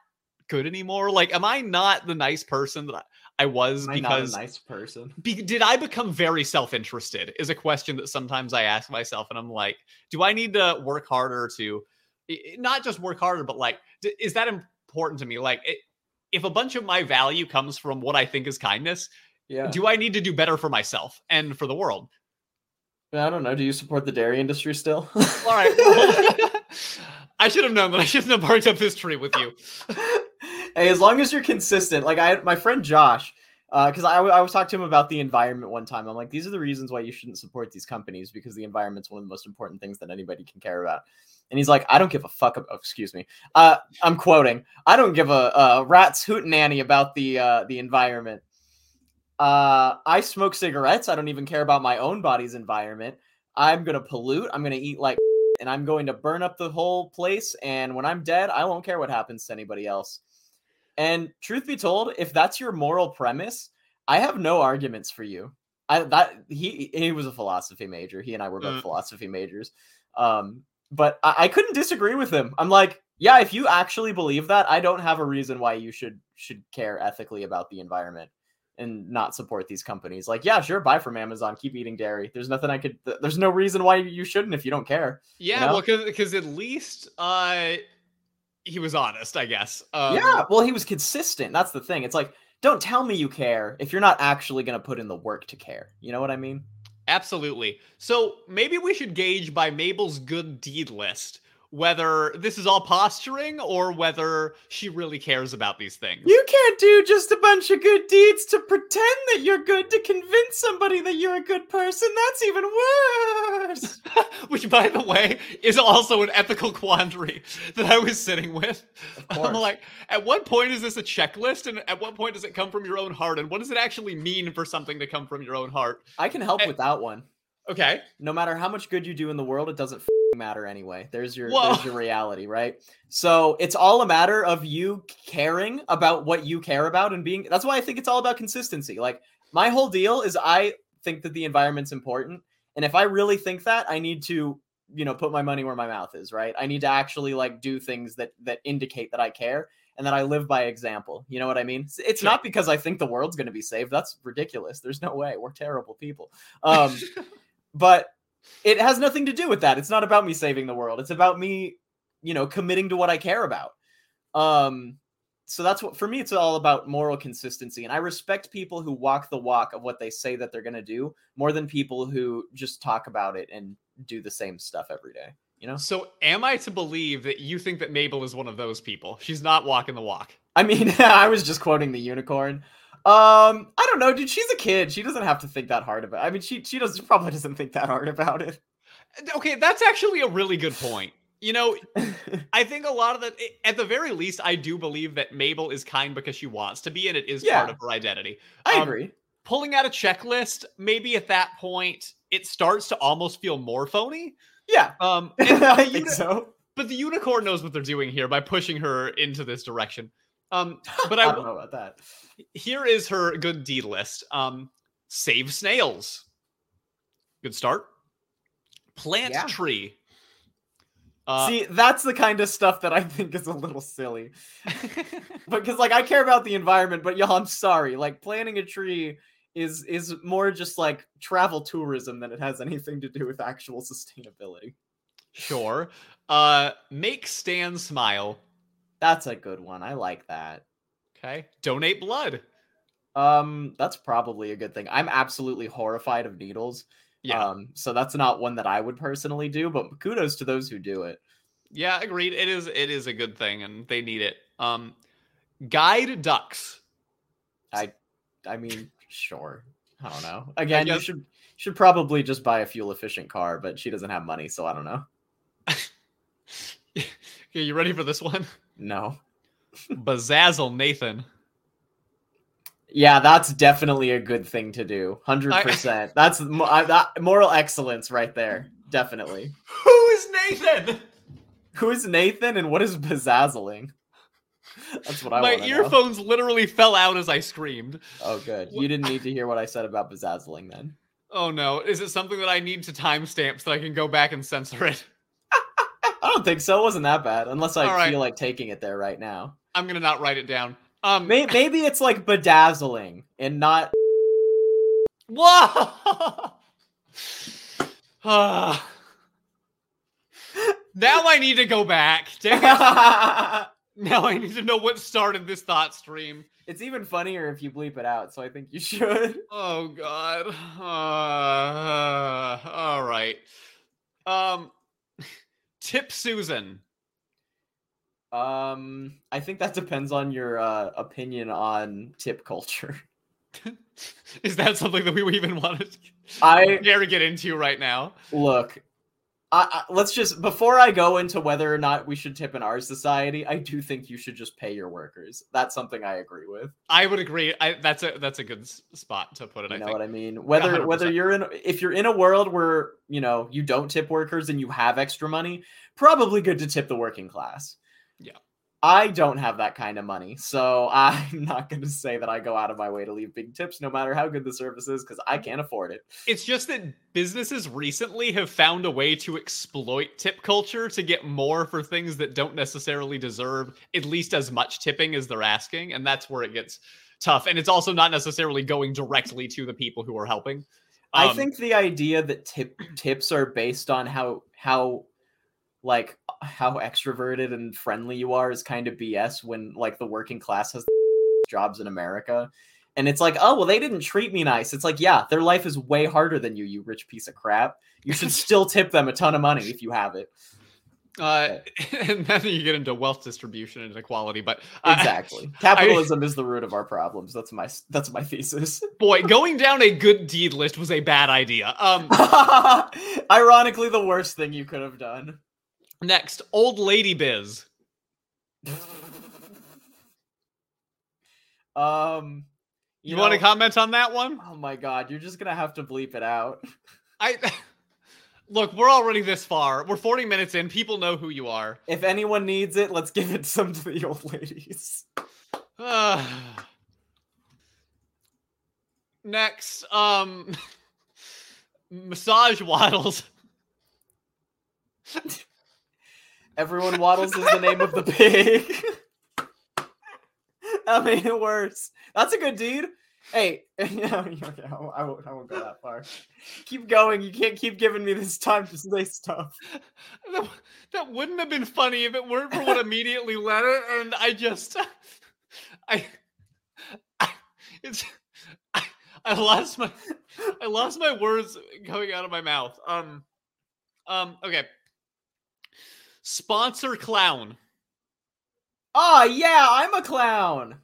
good anymore? Like, am I not the nice person that I, I was Am I not a because nice person? be, did I become very self-interested? Is a question that sometimes I ask myself, and I'm like, do I need to work harder to i- i- not just work harder, but like, d- is that important to me? Like, it, if a bunch of my value comes from what I think is kindness, Yeah. do I need to do better for myself and for the world? I don't know. Do you support the dairy industry still? All right. well, I should have known that I shouldn't have barked up this tree with you. hey, as long as you're consistent, like I, my friend Josh, because I, I was talking to him about the environment one time. I'm like, these are the reasons why you shouldn't support these companies because the environment's one of the most important things that anybody can care about. And he's like, I don't give a fuck. Oh, excuse me. Uh, I'm quoting. I don't give a, a rat's hoot nanny about the uh, the environment. Uh, I smoke cigarettes. I don't even care about my own body's environment. I'm gonna pollute. I'm gonna eat like, and I'm going to burn up the whole place. And when I'm dead, I won't care what happens to anybody else. And truth be told, if that's your moral premise, I have no arguments for you. I that he he was a philosophy major. He and I were both Mm. philosophy majors. Um, but I, I couldn't disagree with him. I'm like, yeah, if you actually believe that, I don't have a reason why you should should care ethically about the environment and not support these companies. Like, yeah, sure, buy from Amazon, keep eating dairy. There's nothing I could. There's no reason why you shouldn't if you don't care. Yeah, know? well, because at least uh, he was honest, I guess. Um, yeah, well, he was consistent. That's the thing. It's like, don't tell me you care if you're not actually going to put in the work to care. You know what I mean? Absolutely. So maybe we should gauge by Mabel's good deed list whether this is all posturing or whether she really cares about these things. You can't do just a bunch of good deeds to pretend that you're good to convince somebody that you're a good person. That's even worse. Which, by the way, is also an ethical quandary that I was sitting with. I'm like, at what point is this a checklist, and at what point does it come from your own heart, and what does it actually mean for something to come from your own heart? I can help Eh. with that one. Okay. No matter how much good you do in the world, it doesn't f- matter anyway. There's your Whoa. there's your reality, right? So it's all a matter of you caring about what you care about and being. That's why I think it's all about consistency. Like My whole deal is I think that the environment's important, and if I really think that, I need to, you know, put my money where my mouth is. Right? I need to actually like do things that that indicate that I care and that I live by example. You know what I mean? It's, it's Sure. not because I think the world's going to be saved. That's ridiculous. There's no way. We're terrible people. Um, but it has nothing to do with that. It's not about me saving the world. It's about me, you know, committing to what I care about. Um, so that's what for me. It's all about moral consistency, and I respect people who walk the walk of what they say that they're going to do more than people who just talk about it and do the same stuff every day. You know? So, am I to believe that you think that Mabel is one of those people? She's not walking the walk. I mean, I was just quoting the unicorn. Um, I don't know, dude. She's a kid. She doesn't have to think that hard about. It. I mean, she she does probably doesn't think that hard about it. Okay, that's actually a really good point. You know, I think a lot of the, at the very least, I do believe that Mabel is kind because she wants to be, and it is part of her identity. I Um, agree. Pulling out a checklist, maybe at that point, it starts to almost feel more phony. Yeah, Um, I think uni- so. but the unicorn knows what they're doing here by pushing her into this direction. Um, but I I, don't know about that. here is her good deed list. Um, save snails. Good start. Plant Yeah. tree. Uh, See, that's the kind of stuff that I think is a little silly. Because like I care about the environment, but y'all, I'm sorry. Like planting a tree is is more just like travel tourism than it has anything to do with actual sustainability. sure. Uh, make Stan smile. That's a good one. I like that. Okay. Donate blood. Um, that's probably a good thing. I'm absolutely horrified of needles. Yeah. Um, so that's not one that I would personally do, but kudos to those who do it. yeah. Agreed. It is. It is a good thing, and they need it. Um, guide ducks. I I mean, sure. I don't know. Again, you should should probably just buy a fuel efficient car, but she doesn't have money, so I don't know. okay, you ready for this one? No. Bazazzle Nathan. Yeah, that's definitely a good thing to do. Hundred percent. That's I- that moral excellence right there. Definitely. Who is Nathan? Who is Nathan and what is bezazling? That's what I My want to know. earphones literally fell out as I screamed. Oh, good. You didn't need to hear what I said about bezazzling then. Oh no! Is it something that I need to timestamp so I can go back and censor it? I don't think so. It wasn't that bad, unless I right. feel like taking it there right now. I'm gonna not write it down. Um, May- Maybe it's like bedazzling and not. Whoa! Now I need to go back. Now I need to know what started this thought stream. it's even funnier if you bleep it out, so I think you should. Oh God. Uh, all right. Um, tip Susan. Um, I think that depends on your uh, opinion on tip culture. Is that something that we even want to I dare get into right now? look. I, I, let's just before I go into whether or not we should tip in our society, I do think you should just pay your workers. That's something I agree with. I would agree. I, that's a that's a good spot to put it. You I know think. what I mean? Whether whether 100%. you're in if you're in a world where you know you don't tip workers and you have extra money, probably good to tip the working class. I don't have that kind of money, so I'm not going to say that I go out of my way to leave big tips, no matter how good the service is, because I can't afford it. It's just that businesses recently have found a way to exploit tip culture to get more for things that don't necessarily deserve at least as much tipping as they're asking, and that's where it gets tough. And it's also not necessarily going directly to the people who are helping. I Um, think the idea that tip tips are based on how how like how extroverted and friendly you are is kind of BS when like the working class has jobs in America. And it's like, oh well, they didn't treat me nice. It's like, yeah, their life is way harder than you, you rich piece of crap. You should still tip them a ton of money if you have it. uh, and then you get into wealth distribution and inequality. But uh, Exactly. Capitalism is the root of our problems. That's my that's my thesis. boy, going down a good deed list was a bad idea. Um, Ironically, the worst thing you could have done. Next, old lady biz. um, You, want to comment on that one? Oh my god, you're just gonna have to bleep it out. I look, we're already this far. We're 40 minutes in. People know who you are. If anyone needs it, let's give it some to the old ladies. Uh, Next, um, massage waddles. Everyone waddles is the name of the pig. I made it worse. That's a good deed. Hey, yeah, okay, I won't, I won't, go that far. Keep going. You can't keep giving me this time to say stuff. That, that wouldn't have been funny if it weren't for what immediately led it, and I just, I, I it's, I, I lost my, I lost my words going out of my mouth. Um, um, okay. Sponsor clown. Oh yeah, I'm a clown.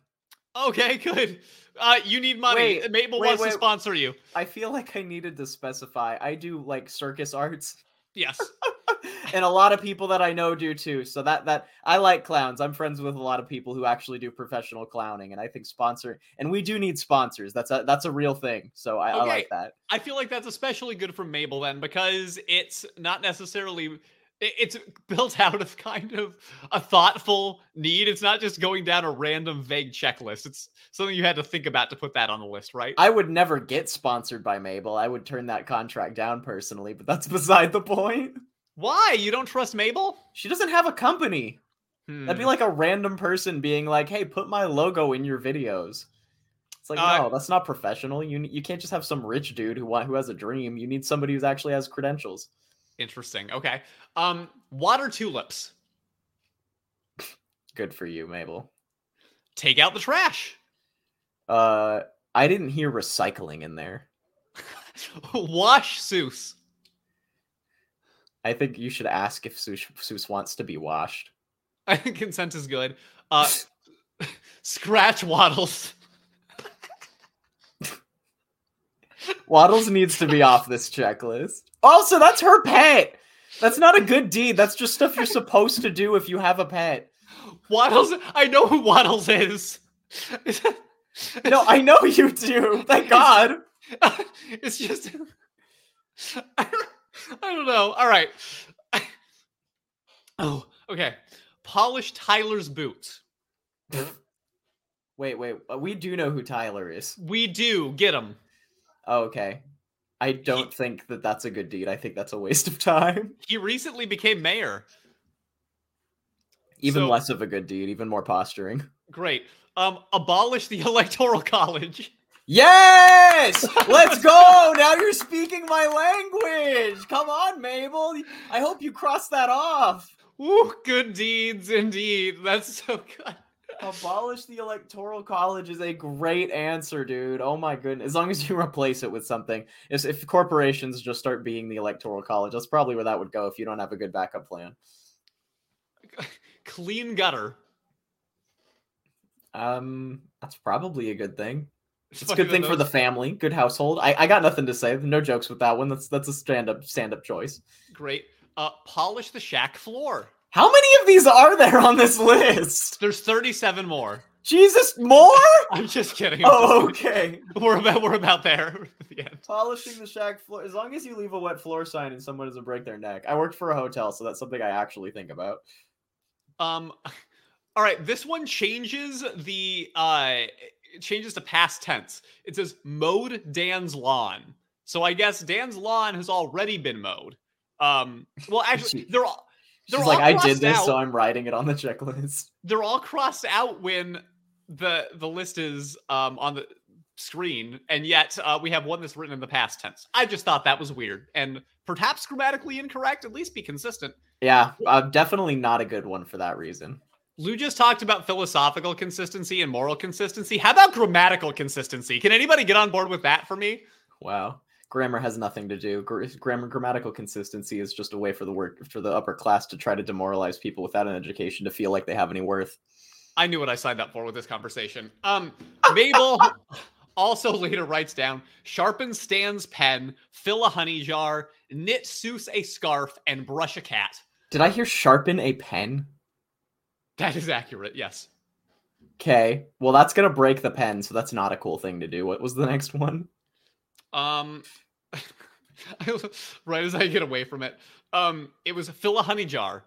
Okay, good. Uh, you need money. Wait, Mabel wait, wants wait. to sponsor you. I feel like I needed to specify. I do like circus arts, Yes. and a lot of people that I know do too. So that that I like clowns. I'm friends with a lot of people who actually do professional clowning, and I think sponsor and we do need sponsors. That's a that's a real thing. So I, I like that. I feel like that's especially good for Mabel then because it's not necessarily it's built out of kind of a thoughtful need. It's not just going down a random vague checklist. It's something you had to think about to put that on the list, right? I would never get sponsored by Mabel. I would turn that contract down personally, but that's beside the point. Why? You don't trust Mabel? She doesn't have a company. That'd be Hmm. like a random person being like, "Hey, put my logo in your videos." It's like, Uh, no, that's not professional. You you can't just have some rich dude who who has a dream. You need somebody who's actually has credentials. Interesting. Okay. Um, water tulips. Good for you, Mabel. Take out the trash. Uh, I didn't hear recycling in there. Wash Soos. I think you should ask if Soos, Soos wants to be washed. I think consent is good. Uh, scratch waddles. Waddles needs to be off this checklist. Also, that's her pet. That's not a good deed. That's just stuff you're supposed to do if you have a pet. Waddles. I know who Waddles is. No, I know you do. Thank God. it's just I don't know. All right. Oh, okay. Polish Tyler's boots. Wait, wait. We do know who Tyler is. We do get him. Oh, okay. I don't think that that's a good deed. I think that's a waste of time. He recently became mayor. Even So- less of a good deed, even more posturing. Great. Um, abolish the electoral college. Yes! Let's go! Now you're speaking my language! Come on, Mabel. I hope you cross that off. Ooh, good deeds indeed. That's so good. Abolish the electoral college is a great answer, dude. Oh my goodness. As long as you replace it with something. If, if corporations just start being the electoral college, that's probably where that would go if you don't have a good backup plan. Clean gutter. Um, that's probably a good thing. It's a good thing for the family, good household. I, I got nothing to say. No jokes with that one. That's that's a stand up stand up choice. Great. Uh, polish the shack floor. How many of these are there on this list? There's 37 more. Jesus, more? I'm just kidding. I'm Oh, just kidding. okay. We're about we're about there at the. Polishing the shack floor. As long as you leave a wet floor sign and someone doesn't break their neck. I worked for a hotel, so that's something I actually think about. Um, all right. This one changes the uh, it changes to past tense. It says mowed Dan's lawn. So I guess Dan's lawn has already been mowed. Um, well, actually, they're all they're She's like, I did this, out. so I'm writing it on the checklist. they're all crossed out when the the list is um on the screen, and yet uh, we have one that's written in the past tense. I just thought that was weird and perhaps grammatically incorrect. At least be consistent. Yeah, uh, definitely not a good one for that reason. Lou just talked about philosophical consistency and moral consistency. How about grammatical consistency? Can anybody get on board with that for me? Wow. Grammar has nothing to do. Gr- grammar grammatical consistency is just a way for the work for the upper class to try to demoralize people without an education to feel like they have any worth. I knew what I signed up for with this conversation. Um, Mabel also later writes down sharpen Stan's pen, fill a honey jar, knit Soos a scarf, and brush a cat. Did I hear sharpen a pen? That is accurate, yes. Okay. Well, that's gonna break the pen, so that's not a cool thing to do. What was the next one? Um, right as I get away from it, um, it was fill a honey jar.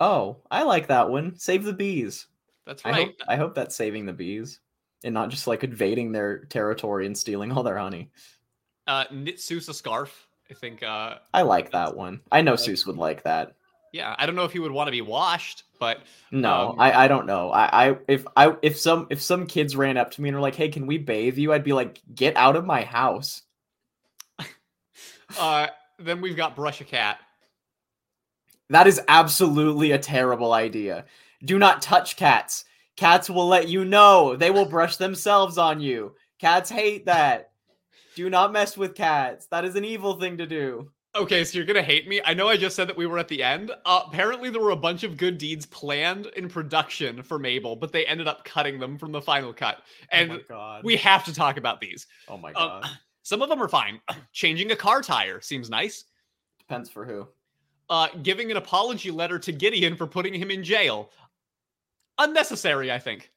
Oh, I like that one. Save the bees. That's I right. hope I hope that's saving the bees. and not just like invading their territory and stealing all their honey. Uh, knit Soos a scarf. I think. Uh, I like that one. I know Soos would like that. Yeah, I don't know if he would want to be washed, but No, Um, I, I don't know. I, I if I if some if some kids ran up to me and were like, "Hey, can we bathe you?" I'd be like, "Get out of my house." uh, then we've got brush a cat. That is absolutely a terrible idea. Do not touch cats. Cats will let you know. They will brush themselves on you. Cats hate that. Do not mess with cats. That is an evil thing to do. Okay, so you're gonna hate me. I know I just said that we were at the end. Uh, apparently, there were a bunch of good deeds planned in production for Mabel, but they ended up cutting them from the final cut. And oh my god. we have to talk about these. oh my Uh, god. some of them are fine. Changing a car tire seems nice. Depends for who. Uh, giving an apology letter to Gideon for putting him in jail. Unnecessary, I think.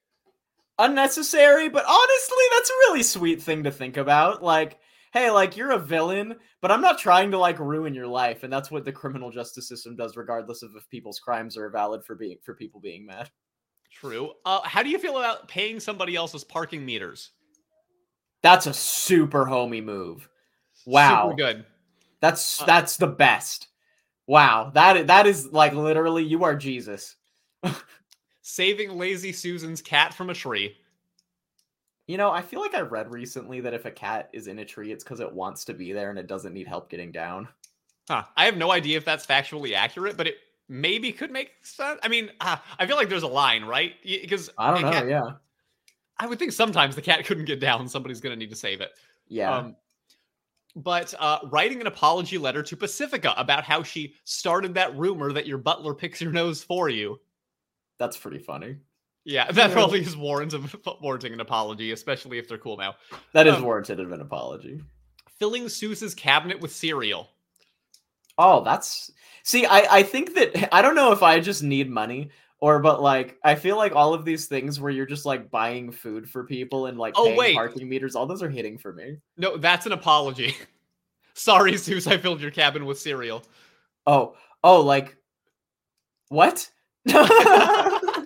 Unnecessary, but honestly, that's a really sweet thing to think about. Like, hey, like you're a villain, but I'm not trying to like ruin your life, and that's what the criminal justice system does, regardless of if people's crimes are valid for being for people being mad. True. Uh, how do you feel about paying somebody else's parking meters? That's a super homie move. Wow. Super good. That's Uh, that's the best. Wow. That that is like literally you are Jesus. Saving lazy Susan's cat from a tree. You know, I feel like I read recently that if a cat is in a tree, it's because it wants to be there and it doesn't need help getting down. Huh. I have no idea if that's factually accurate, but it maybe could make sense. I mean, uh, I feel like there's a line, right? Because I don't know. Yeah. I would think sometimes the cat couldn't get down. Somebody's going to need to save it. Yeah. Um, but uh, writing an apology letter to Pacifica about how she started that rumor that your butler picks your nose for you. that's pretty funny. Yeah, that probably is warrant of warranting an apology, especially if they're cool now. That is Um, warranted of an apology. Filling Soos's cabinet with cereal. Oh, that's see, I I think that I don't know if I just need money or but like I feel like all of these things where you're just like buying food for people and like Oh, paying wait. parking meters, all those are hitting for me. No, that's an apology. Sorry, Soos, I filled your cabin with cereal. Oh, oh, like what?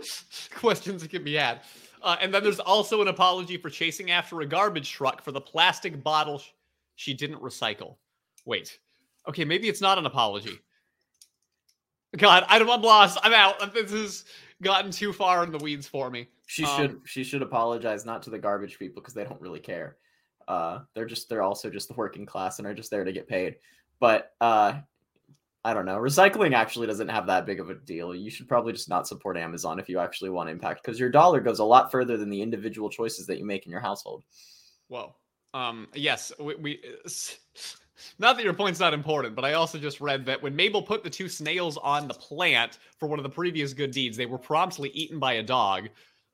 Questions that can be had. Uh, and then there's also an apology for chasing after a garbage truck for the plastic bottle sh- she didn't recycle. Wait. Okay, maybe it's not an apology. God, I don't, I'm lost. I'm out. This has gotten too far in the weeds for me. she Um, should she should apologize not to the garbage people because they don't really care. Uh, they're just they're also just the working class and are just there to get paid. But uh, I don't know. Recycling actually doesn't have that big of a deal. You should probably just not support Amazon if you actually want impact because your dollar goes a lot further than the individual choices that you make in your household. Whoa. Um, yes, we, we not that your point's not important, but I also just read that when Mabel put the two snails on the plant for one of the previous good deeds, they were promptly eaten by a dog.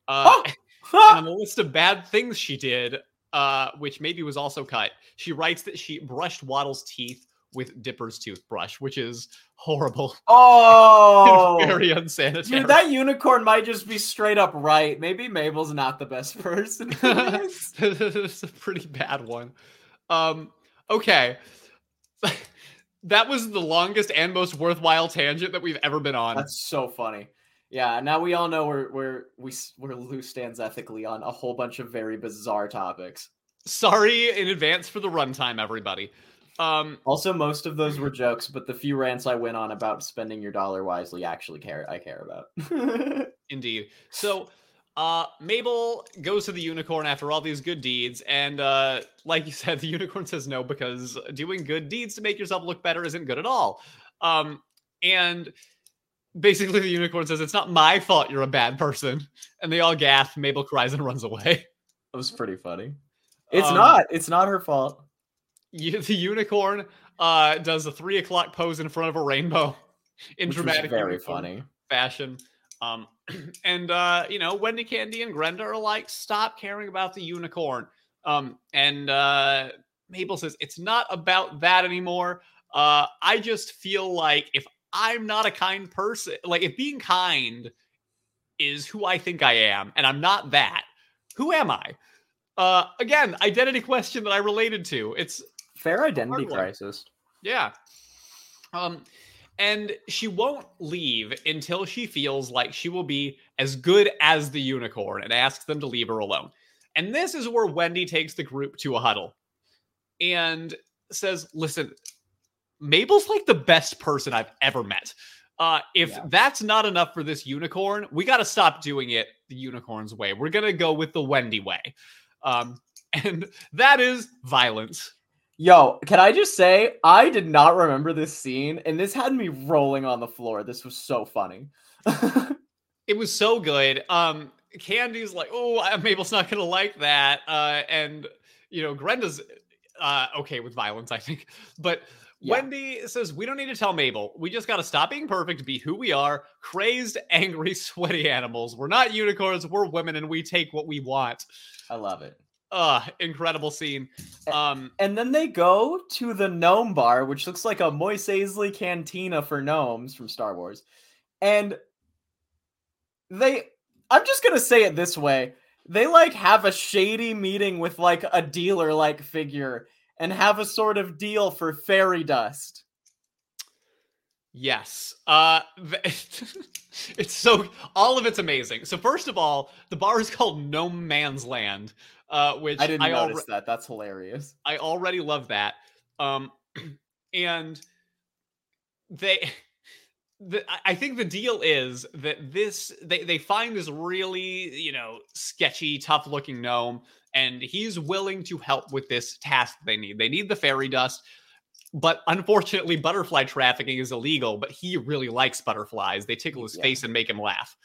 Uh, and on the list of bad things she did, uh, which maybe was also cut, she writes that she brushed Waddle's teeth with Dipper's toothbrush, which is horrible. oh, very unsanitary. dude, that unicorn might just be straight up right. Maybe Mabel's not the best person. this. it's a pretty bad one. Um, okay. that was the longest and most worthwhile tangent that we've ever been on. That's so funny. Yeah, now we all know where where we where Lou stands ethically on a whole bunch of very bizarre topics. Sorry in advance for the runtime, everybody. Um, Also, most of those were jokes, but the few rants I went on about spending your dollar wisely actually care I care about. indeed. So, uh, Mabel goes to the unicorn after all these good deeds, and uh, like you said, the unicorn says no because doing good deeds to make yourself look better isn't good at all. Um, and basically, the unicorn says it's not my fault you're a bad person, and they all gasp. Mabel cries and runs away. That was pretty funny. It's Um, not. It's not her fault. You, the unicorn uh, does a three o'clock pose in front of a rainbow in Which dramatic very funny. fashion. Um, and uh, you know, Wendy Candy and Grenda are like, stop caring about the unicorn. Um, and uh, Mabel says it's not about that anymore. Uh, I just feel like if I'm not a kind person, like if being kind is who I think I am, and I'm not that, who am I? Uh, again, identity question that I related to. It's Fair identity crisis. yeah. Um, and she won't leave until she feels like she will be as good as the unicorn and asks them to leave her alone. And this is where Wendy takes the group to a huddle and says, Listen, Mabel's like the best person I've ever met. Uh, if Yeah. that's not enough for this unicorn, we got to stop doing it the unicorn's way. We're going to go with the Wendy way. Um, and that is violence. Yo, can I just say I did not remember this scene, and this had me rolling on the floor. This was so funny. It was so good. Um, Candy's like, oh, Mabel's not gonna like that, uh, and you know, Grenda's uh, okay with violence, I think. But Yeah. Wendy says we don't need to tell Mabel. We just gotta stop being perfect, be who we are, crazed, angry, sweaty animals. We're not unicorns. We're women, and we take what we want. I love it. Uh, incredible scene. Um, And then they go to the gnome bar, which looks like a Mos Eisley cantina for gnomes from Star Wars. And they I'm just gonna say it this way. They like have a shady meeting with like a dealer like figure and have a sort of deal for fairy dust. Yes. Uh it's so all of it's amazing. So first of all, the bar is called No Man's Land, uh which I didn't I, notice that. That's hilarious. I already love that. Um and they the, I- I think the deal is that this they, they find this really, you know, sketchy, tough looking gnome, and he's willing to help with this task they need. They need the fairy dust. But unfortunately, butterfly trafficking is illegal, but he really likes butterflies. They tickle his Yeah. face and make him laugh.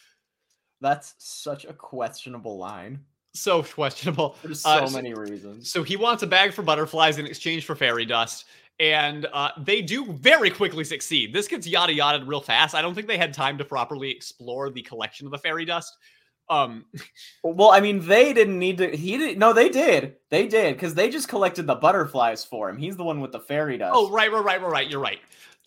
That's such a questionable line. So questionable. There's so Uh, so- many reasons. So he wants a bag for butterflies in exchange for fairy dust. And uh, they do very quickly succeed. This gets yada yada real fast. I don't think they had time to properly explore the collection of the fairy dust. Um, Well, I mean, they didn't need to. He did. No, they did. They did because they just collected the butterflies for him. He's the one with the fairy dust. oh, right, right, right, right, right. You're right.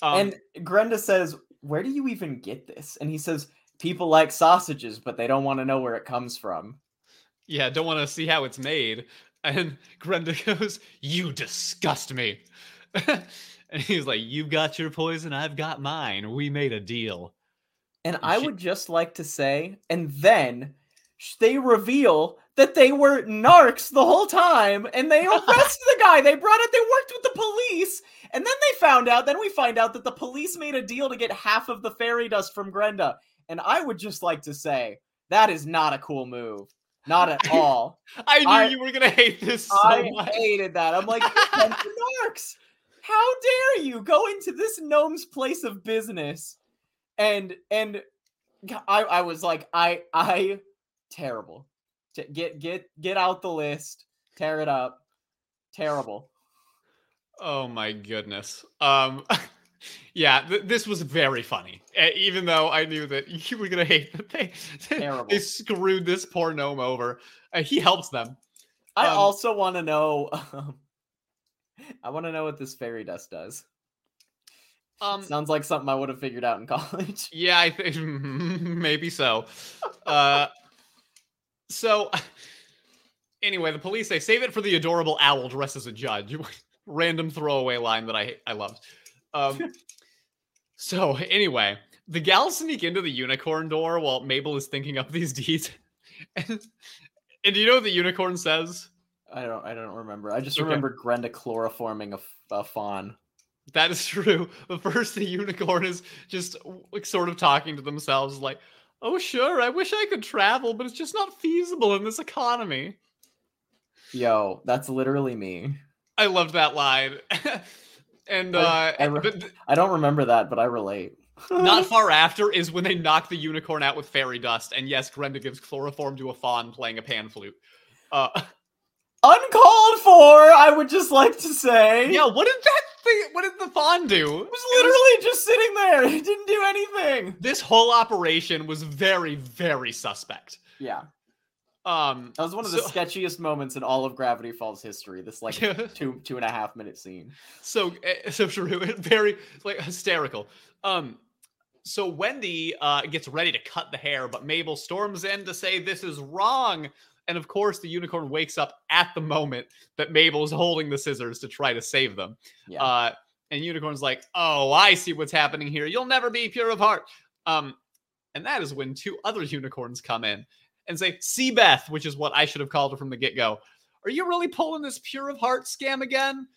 Um, and Grenda says, "Where do you even get this?" And he says, "People like sausages, but they don't want to know where it comes from." Yeah, don't want to see how it's made. And Grenda goes, You disgust me. and he's like, You've got your poison, I've got mine. We made a deal. And And I she- would just like to say, and then they reveal that they were narcs the whole time, and they arrested the guy. They brought it. They worked with the police, and then they found out. Then we find out that the police made a deal to get half of the fairy dust from Grenda. And I would just like to say that is not a cool move, not at all. I knew I- you were going to hate this so I much. hated that. I'm like, "You're a bunch of narcs. How dare you go into this gnome's place of business? And and I, I was like, I I terrible. Get get get out the list. Tear it up. Terrible. Oh my goodness. Um yeah, th- this was very funny. Uh, even though I knew that you were going to hate that they they screwed this poor gnome over. Uh, he helps them. I Um, also want to know. Um, I want to know what this fairy dust does. Um Sounds like something I would have figured out in college. Yeah, I think maybe so. Uh, so, anyway, the police say save it for the adorable owl dressed as a judge. Random throwaway line that I I loved. Um, so anyway, the gals sneak into the unicorn door while Mabel is thinking up these deeds. and, and do you know what the unicorn says? I don't I don't remember. I just Okay. remember Grenda chloroforming a fawn. That is true. But first, the unicorn is just like sort of talking to themselves, like, "Oh, sure, I wish I could travel, but it's just not feasible in this economy." Yo, that's literally me. I loved that line. and uh, I- I re- but th- I don't remember that, but I relate. not far after is when they knock the unicorn out with fairy dust, and yes, Grenda gives chloroform to a fawn playing a pan flute. Uh, uncalled for. I would just like to say. yeah, what did that thing? What did the fawn do? it was literally just sitting there. It didn't do anything. This whole operation was very, very suspect. Yeah, Um, that was one of the sketchiest moments in all of Gravity Falls history. This like Yeah. two two and a half minute scene. so eh, so true very like hysterical um so wendy uh gets ready to cut the hair but mabel storms in to say this is wrong and of course the unicorn wakes up at the moment that mabel is holding the scissors to try to save them Yeah. uh and unicorn's like oh i see what's happening here you'll never be pure of heart um and that is when two other unicorns come in and say, Seabeth, which is what I should have called her from the get go. Are you really pulling this pure of heart scam again?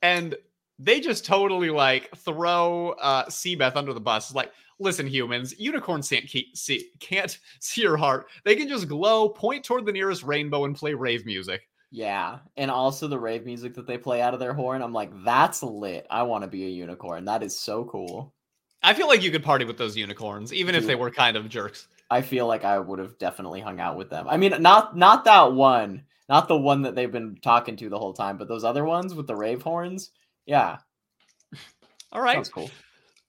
And they just totally like throw uh Seabeth under the bus. Like, listen, humans, unicorns can't see can't see your heart. They can just glow, point toward the nearest rainbow, and play rave music. Yeah, and also the rave music that they play out of their horn. I'm like, that's lit. I want to be a unicorn. That is so cool. I feel like you could party with those unicorns, even Dude. if they were kind of jerks. I feel like I would have definitely hung out with them. I mean, not not that one, not the one that they've been talking to the whole time, but those other ones with the rave horns. Yeah, All right. sounds cool.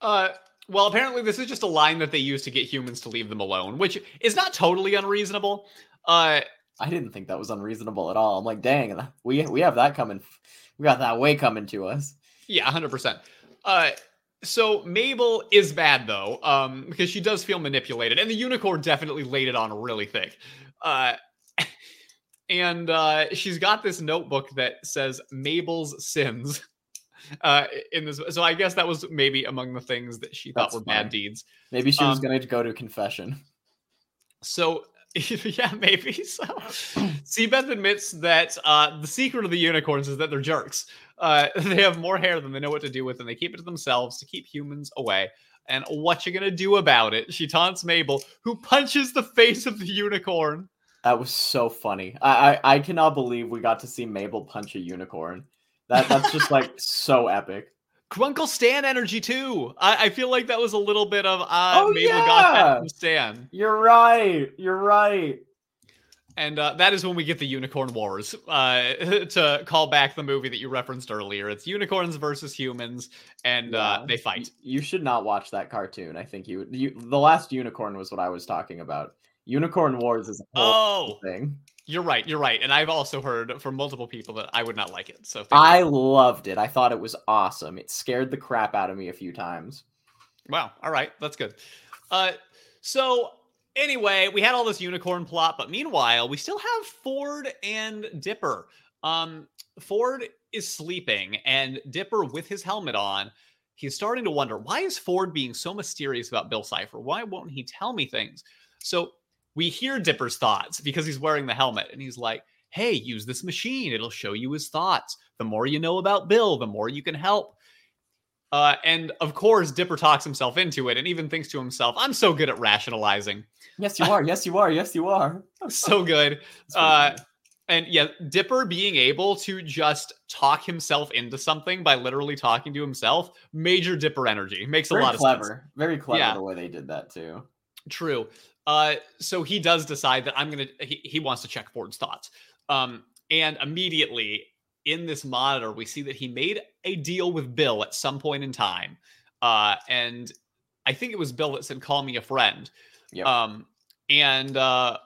Uh, well, apparently this is just a line that they use to get humans to leave them alone, which is not totally unreasonable. Uh, I didn't think that was unreasonable at all. I'm like, dang, we we have that coming. We got that way coming to us. yeah, hundred percent. Uh, so Mabel is bad though, um, because she does feel manipulated, and the unicorn definitely laid it on really thick. Uh, and uh, she's got this notebook that says Mabel's sins. Uh, in this, so I guess that was maybe among the things that she thought That's were bad deeds. Maybe she was Um, going to go to confession. So yeah, maybe so. Seabeth admits that uh, the secret of the unicorns is that they're jerks. Uh, they have more hair than they know what to do with, and they keep it to themselves to keep humans away. And what you gonna do about it? She taunts Mabel, who punches the face of the unicorn. That was so funny. I, I I cannot believe we got to see Mabel punch a unicorn. That that's just like so epic. Grunkle Stan energy too. I, I feel like that was a little bit of uh, Oh, Mabel got that from Stan. You're right. You're right. And uh, that is when we get the Unicorn Wars. Uh, to call back the movie that you referenced earlier, it's unicorns versus humans, and uh, they fight. You should not watch that cartoon. I think you you the last unicorn was what I was talking about. Unicorn Wars is a whole Oh, thing. you're right. You're right. And I've also heard from multiple people that I would not like it. So thank you. I loved it. I thought it was awesome. It scared the crap out of me a few times. wow. All right, that's good. Uh, so anyway, we had all this unicorn plot, but meanwhile, we still have Ford and Dipper. Um, Ford is sleeping, and Dipper with his helmet on. He's starting to wonder why is Ford being so mysterious about Bill Cipher? Why won't he tell me things? So we hear Dipper's thoughts because he's wearing the helmet, and he's like, "Hey, use this machine. It'll show you his thoughts. The more you know about Bill, the more you can help." Uh, and of course, Dipper talks himself into it and even thinks to himself, I'm so good at rationalizing. Yes, you are. yes, you are. Yes, you are. I'm so good. Uh, and yeah, Dipper being able to just talk himself into something by literally talking to himself, major Dipper energy. Makes a very lot of sense. clever. Very clever Yeah. the way they did that too. True. Uh, so he does decide that I'm gonna. He, he wants to check Ford's thoughts. Um, and immediately in this monitor, we see that he made a deal with Bill at some point in time. Uh, and I think it was Bill that said, "Call me a friend." Yep. Um, and uh,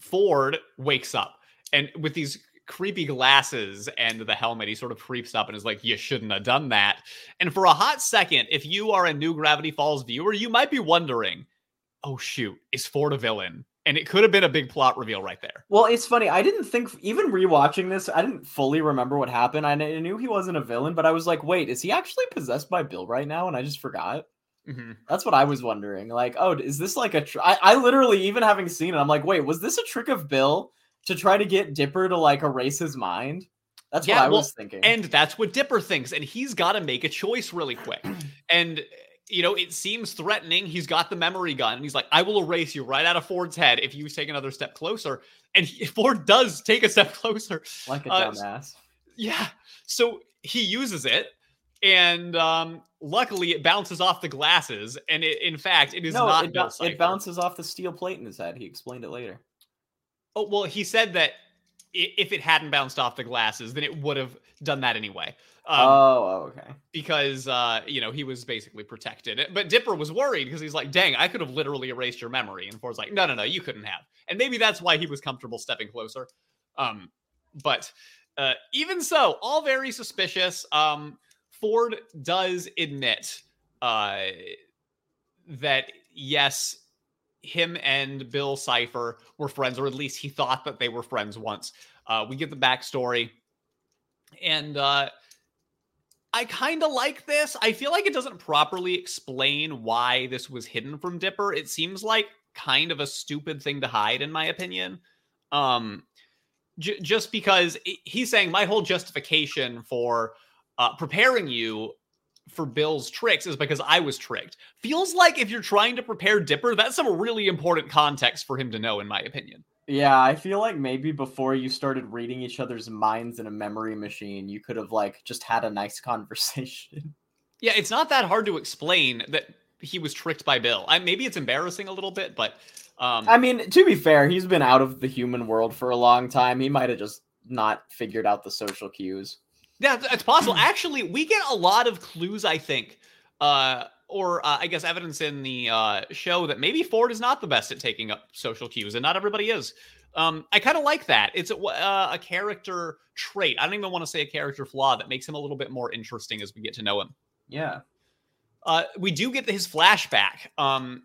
Ford wakes up, and with these creepy glasses and the helmet, he sort of creeps up and is like, "You shouldn't have done that." And for a hot second, if you are a new Gravity Falls viewer, you might be wondering, "Oh shoot, is Ford a villain?" And it could have been a big plot reveal right there. Well, it's funny. I didn't think even rewatching this, I didn't fully remember what happened. I knew he wasn't a villain, but I was like, wait, is he actually possessed by Bill right now? And I just forgot. Mhm. That's what I was wondering. Like, oh, is this like a? Tr- I, I literally even having seen it, I'm like, wait, was this a trick of Bill to try to get Dipper to like erase his mind? That's Yeah, what I well, was thinking. And that's what Dipper thinks. And he's got to make a choice really quick. And, you know, it seems threatening. He's got the memory gun. And he's like, I will erase you right out of Ford's head if you take another step closer. And he, Ford does take a step closer. like a uh, dumbass. Yeah. So he uses it. And um, luckily, it bounces off the glasses. And it, in fact, it is No, not it, Bill bou- Cipher. it bounces off the steel plate in his head. He explained it later. Oh, well, he said that if it hadn't bounced off the glasses, then it would have done that anyway. Um, oh, oh, okay. because uh, you know he was basically protected. But Dipper was worried because he's like, "Dang, I could have literally erased your memory." And Ford's like, "No, no, no, you couldn't have." And maybe that's why he was comfortable stepping closer. Um, but uh, even so, all very suspicious. Um, Ford does admit uh, that yes, him and Bill Cipher were friends, or at least he thought that they were friends once. Uh, we get the backstory, and uh, I kind of like this. I feel like it doesn't properly explain why this was hidden from Dipper. It seems like kind of a stupid thing to hide, in my opinion. Um, j- just because he's saying my whole justification for uh, preparing you for Bill's tricks is because I was tricked. Feels like if you're trying to prepare Dipper, that's some really important context for him to know, in my opinion. Yeah, I feel like maybe before you started reading each other's minds in a memory machine, you could have like just had a nice conversation. Yeah, it's not that hard to explain that he was tricked by Bill. I, maybe it's embarrassing a little bit, but um, I mean, to be fair, he's been out of the human world for a long time. He might have just not figured out the social cues. Yeah, it's possible. Actually, we get a lot of clues, I think, uh, or uh, I guess evidence in the uh, show that maybe Ford is not the best at taking up social cues, and not everybody is. Um, I kind of like that. It's a, uh, a character trait. I don't even want to say a character flaw that makes him a little bit more interesting as we get to know him. Yeah. Uh, we do get his flashback um,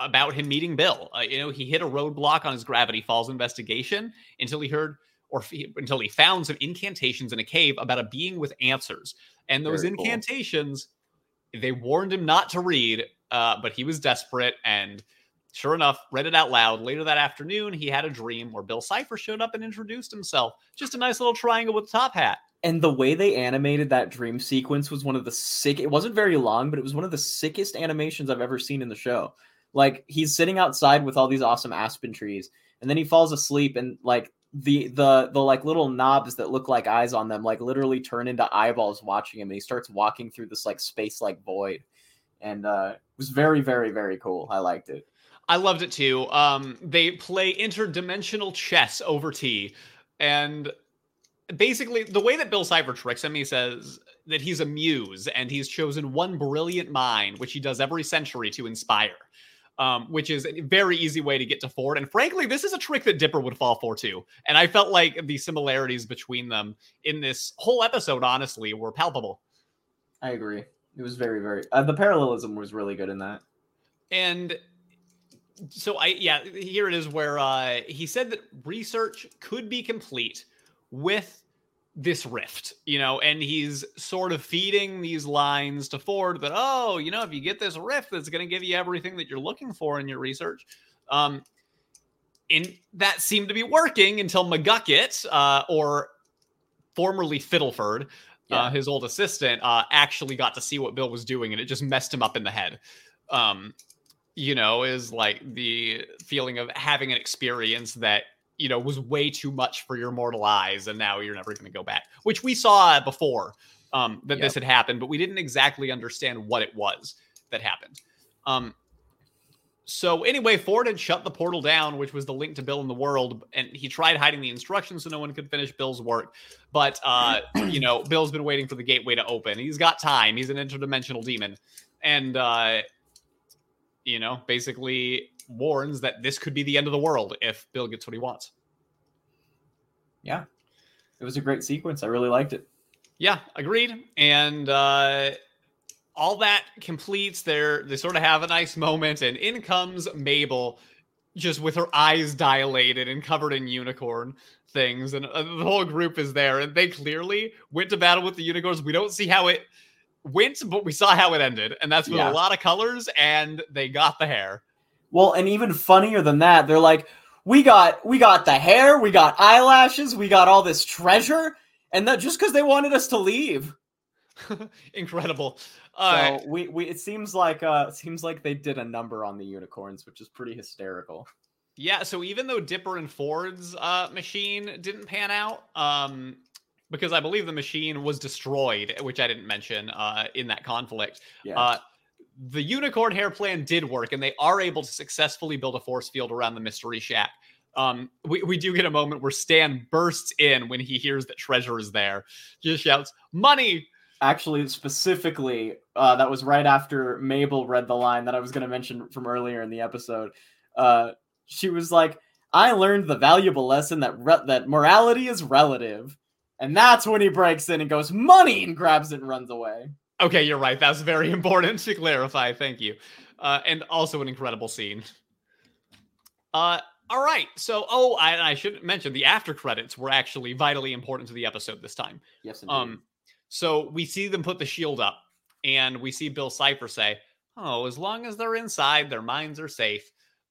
about him meeting Bill. Uh, you know, he hit a roadblock on his Gravity Falls investigation until he heard or until he found some incantations in a cave about a being with answers. And those Very incantations, cool. they warned him not to read, uh, but he was desperate and sure enough, read it out loud. Later that afternoon, he had a dream where Bill Cipher showed up and introduced himself. Just a nice little triangle with a top hat. And the way they animated that dream sequence was one of the sick. It wasn't very long, but it was one of the sickest animations I've ever seen in the show. Like he's sitting outside with all these awesome aspen trees, and then he falls asleep, and like the the the like little knobs that look like eyes on them like literally turn into eyeballs watching him and he starts walking through this like space like void. And uh it was very very very cool. I liked it. I loved it too. Um they play interdimensional chess over tea. And basically the way that bill cipher tricks him he says that he's a muse and he's chosen one brilliant mind which he does every century to inspire um, which is a very easy way to get to Ford. And frankly, this is a trick that Dipper would fall for too. And I felt like the similarities between them in this whole episode, honestly, were palpable. I agree. It was very, very. Uh, the parallelism was really good in that. And so I, yeah, here it is where uh, he said that research could be complete with this rift, you know, and he's sort of feeding these lines to Ford that, oh, you know, if you get this rift, that's going to give you everything that you're looking for in your research. Um, and that seemed to be working until McGucket, uh, or formerly Fiddleford, uh, yeah. uh, his old assistant, uh, actually got to see what Bill was doing, and it just messed him up in the head. Um, you know, is like the feeling of having an experience that you know was way too much for your mortal eyes and now you're never going to go back which we saw before um, that yep. this had happened but we didn't exactly understand what it was that happened. Um, so anyway ford had shut the portal down which was the link to bill in the world and he tried hiding the instructions so no one could finish bill's work but uh, you know bill's been waiting for the gateway to open. He's got time. He's an interdimensional demon. And uh, you know basically warns that this could be the end of the world if Bill gets what he wants. Yeah. It was a great sequence. I really liked it. Yeah, agreed. And uh all that completes their they sort of have a nice moment and in comes Mabel just with her eyes dilated and covered in unicorn things and uh, the whole group is there and they clearly went to battle with the unicorns. We don't see how it went, but we saw how it ended and that's with yeah. a lot of colors and they got the hair. Well, and even funnier than that, they're like, we got we got the hair, we got eyelashes, we got all this treasure, and that just because they wanted us to leave. Incredible. Uh, so we, we it seems like uh it seems like they did a number on the unicorns, which is pretty hysterical. Yeah, so even though Dipper and Ford's uh, machine didn't pan out, um, because I believe the machine was destroyed, which I didn't mention uh, in that conflict. Yeah. Uh, the unicorn hair plan did work, and they are able to successfully build a force field around the mystery shack. Um, we, we do get a moment where Stan bursts in when he hears that treasure is there. Just shouts, Money! Actually, specifically, uh, that was right after Mabel read the line that I was going to mention from earlier in the episode. Uh, she was like, I learned the valuable lesson that re- that morality is relative. And that's when he breaks in and goes, Money! and grabs it and runs away. Okay, you're right. That's very important to clarify. Thank you. Uh, and also an incredible scene. Uh, all right. So, oh, I, I should mention the after credits were actually vitally important to the episode this time. Yes, indeed. Um, so we see them put the shield up, and we see Bill Cipher say, "Oh, as long as they're inside, their minds are safe."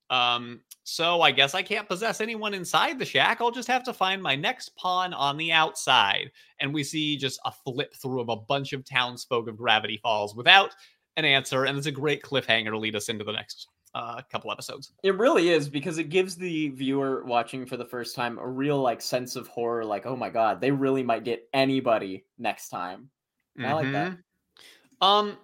Um, so I guess I can't possess anyone inside the shack. I'll just have to find my next pawn on the outside. And we see just a flip through of a bunch of townsfolk of Gravity Falls without an answer. And it's a great cliffhanger to lead us into the next uh, couple episodes. It really is because it gives the viewer watching for the first time a real like sense of horror. Like, oh my god, they really might get anybody next time. Mm-hmm. I like that. Mm-hmm. Um,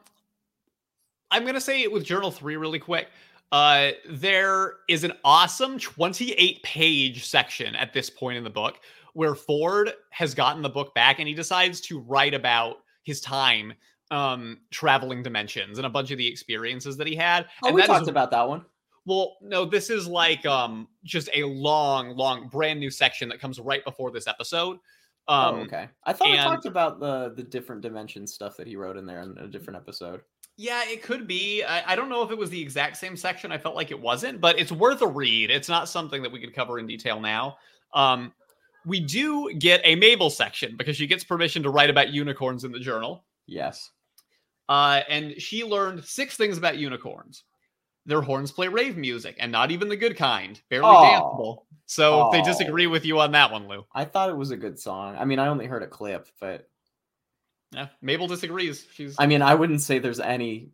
I'm gonna say it with Journal Three really quick. Uh, there is an awesome 28 page section at this point in the book where Ford has gotten the book back and he decides to write about his time um, traveling dimensions and a bunch of the experiences that he had. Oh, and we talked is, about that one. Well, no, this is like um, just a long, long, brand new section that comes right before this episode. Oh, um, oh, okay. I thought and, we talked about the the different dimension stuff that he wrote in there in a different episode. Yeah, it could be. I, I, don't know if it was the exact same section. I felt like it wasn't, but it's worth a read. It's not something that we could cover in detail now. Um, we do get a Mabel section because she gets permission to write about unicorns in the journal. Yes. Uh, and she learned six things about unicorns. Their horns play rave music, and not even the good kind, barely danceable. So they disagree with you on that one, Lou. I thought it was a good song. I mean, I only heard a clip, but yeah, Mabel disagrees. She's. I mean, I wouldn't say there's any.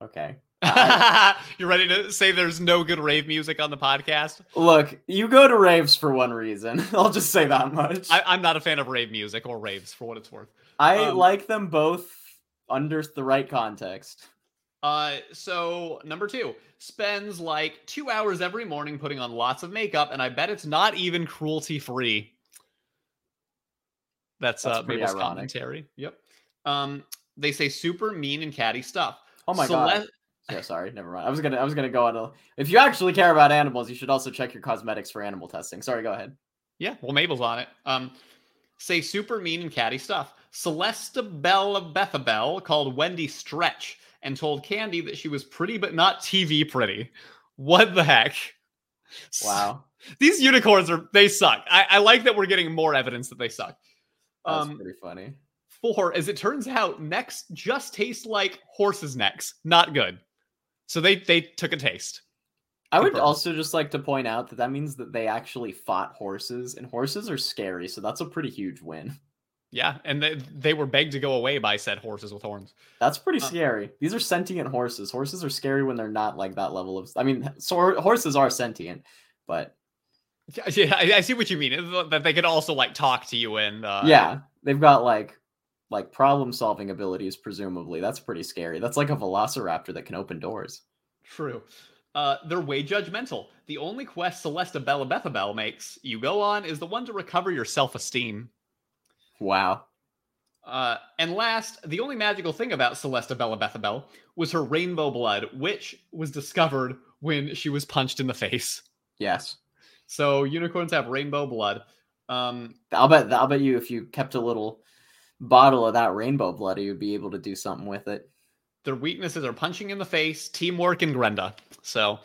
Okay. You're ready to say there's no good rave music on the podcast? Look, you go to raves for one reason. I'll just say that much. I, am not a fan of rave music or raves for what it's worth. I um, like them both under the right context. Uh, so number two spends like two hours every morning putting on lots of makeup, and I bet it's not even cruelty free. That's, That's uh, Mabel's ironic. commentary. Yep. Um, they say super mean and catty stuff. Oh my god. Yeah, sorry, never mind. I was gonna I was gonna go on a if you actually care about animals, you should also check your cosmetics for animal testing. Sorry, go ahead. Yeah, well Mabel's on it. Um say super mean and catty stuff. Celesta Bella Bethabel called Wendy Stretch and told Candy that she was pretty but not TV pretty. What the heck? Wow. These unicorns are they suck. I, I like that we're getting more evidence that they suck. That's um, pretty funny four, as it turns out, necks just taste like horses' necks. Not good. So they they took a taste. I would also just like to point out that that means that they actually fought horses, and horses are scary, so that's a pretty huge win. Yeah, and they, they were begged to go away by said horses with horns. That's pretty uh, scary. These are sentient horses. Horses are scary when they're not like that level of. I mean, so horses are sentient, but yeah, I, I see what you mean. That they could also like talk to you and uh, yeah, they've got like like problem solving abilities, presumably. That's pretty scary. That's like a velociraptor that can open doors. True. Uh, they're way judgmental. The only quest Celesta Bella Bethabel makes you go on is the one to recover your self esteem. Wow. Uh, and last, the only magical thing about Celesta Bella Bethabel was her rainbow blood, which was discovered when she was punched in the face. Yes. So unicorns have rainbow blood. Um, I'll bet. I'll bet you if you kept a little bottle of that rainbow blood, you would be able to do something with it. Their weaknesses are punching in the face, teamwork, and Grenda. So,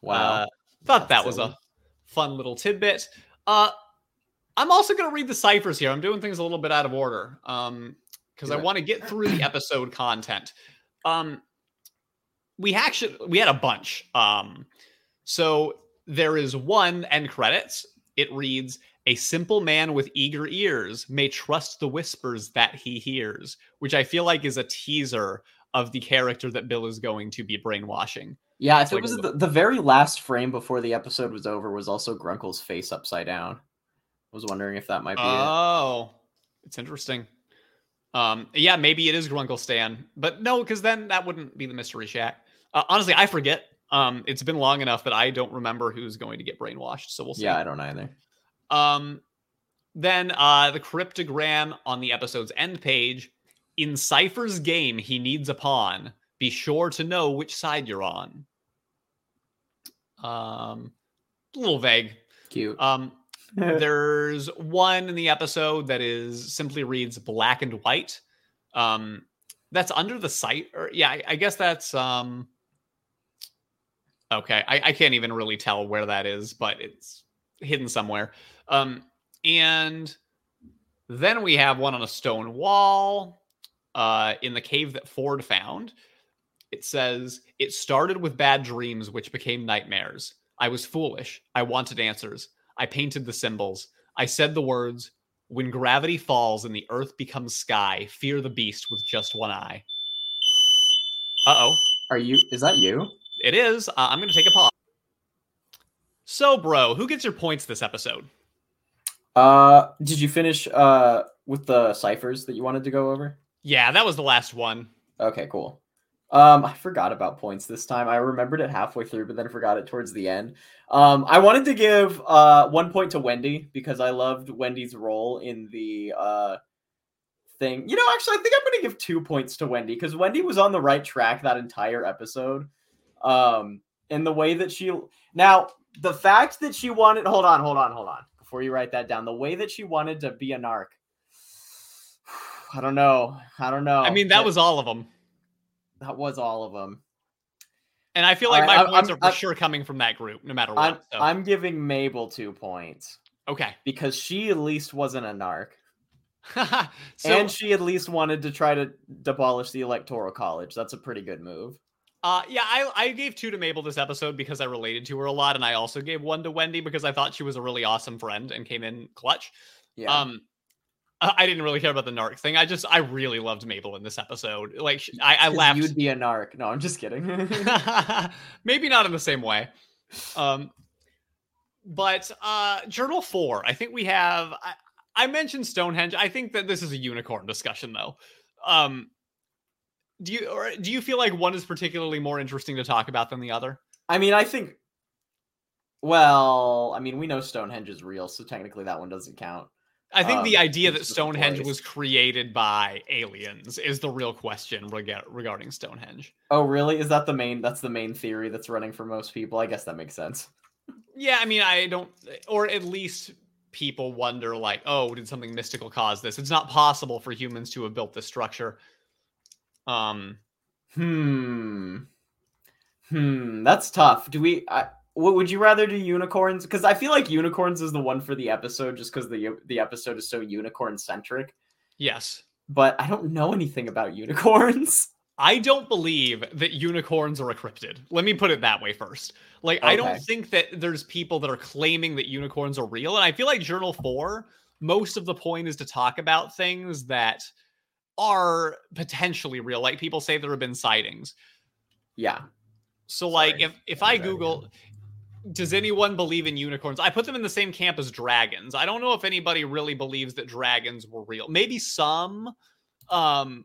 wow, uh, thought that was a fun little tidbit. Uh, I'm also going to read the ciphers here. I'm doing things a little bit out of order um, because I want to get through the episode content. Um, we actually we had a bunch. Um, so there is one end credits. It reads a simple man with eager ears may trust the whispers that he hears, which I feel like is a teaser of the character that Bill is going to be brainwashing. Yeah, if it was the, the very last frame before the episode was over was also Grunkle's face upside down. I was wondering if that might be oh, it. it's interesting. Um, yeah, maybe it is Grunkle Stan, but no, because then that wouldn't be the Mystery Shack. Uh, honestly, I forget. Um, it's been long enough that I don't remember who's going to get brainwashed. So we'll see. Yeah, I don't either. Um, then uh, the cryptogram on the episode's end page in Cipher's game, he needs a pawn. Be sure to know which side you're on. Um, a little vague. Cute. Um, there's one in the episode that is simply reads black and white. Um, that's under the site, or yeah, I, I guess that's um. Okay, I, I can't even really tell where that is, but it's hidden somewhere. Um, and then we have one on a stone wall uh, in the cave that Ford found. It says, It started with bad dreams, which became nightmares. I was foolish. I wanted answers. I painted the symbols. I said the words, when gravity falls and the earth becomes sky, fear the beast with just one eye. Uh oh. Are you? Is that you? It is. Uh, I'm going to take a pause. So, bro, who gets your points this episode? Uh, did you finish uh with the ciphers that you wanted to go over? Yeah, that was the last one. Okay, cool. Um, I forgot about points this time. I remembered it halfway through, but then forgot it towards the end. Um, I wanted to give uh one point to Wendy because I loved Wendy's role in the uh thing. You know, actually, I think I'm gonna give two points to Wendy because Wendy was on the right track that entire episode. Um, in the way that she now the fact that she wanted hold on, hold on, hold on before you write that down. The way that she wanted to be a narc. I don't know. I don't know. I mean, that was all of them. That was all of them. And I feel like my points I'm, are for I'm, sure coming from that group, no matter what. I'm, so. I'm giving Mabel two points. Okay. Because she at least wasn't a narc. so, and she at least wanted to try to abolish the electoral college. That's a pretty good move. Uh, yeah, I, I gave two to Mabel this episode because I related to her a lot, and I also gave one to Wendy because I thought she was a really awesome friend and came in clutch. Yeah. Um, I didn't really care about the narc thing. I just I really loved Mabel in this episode. Like I, I laughed. You'd be a narc. No, I'm just kidding. Maybe not in the same way. Um, but uh, Journal Four. I think we have. I, I mentioned Stonehenge. I think that this is a unicorn discussion, though. Um, do you or do you feel like one is particularly more interesting to talk about than the other? I mean, I think. Well, I mean, we know Stonehenge is real, so technically that one doesn't count. I think um, the idea that Stonehenge was created by aliens is the real question reg- regarding Stonehenge. Oh, really? Is that the main? That's the main theory that's running for most people. I guess that makes sense. Yeah, I mean, I don't, or at least people wonder, like, oh, did something mystical cause this? It's not possible for humans to have built this structure. Um. Hmm. Hmm. That's tough. Do we? I, would you rather do unicorns? Because I feel like unicorns is the one for the episode, just because the the episode is so unicorn centric. Yes, but I don't know anything about unicorns. I don't believe that unicorns are a cryptid. Let me put it that way first. Like, okay. I don't think that there's people that are claiming that unicorns are real. And I feel like Journal 4, most of the point is to talk about things that are potentially real. Like, people say there have been sightings. Yeah. So, Sorry. like, if, if I Google, does anyone believe in unicorns? I put them in the same camp as dragons. I don't know if anybody really believes that dragons were real. Maybe some. Um,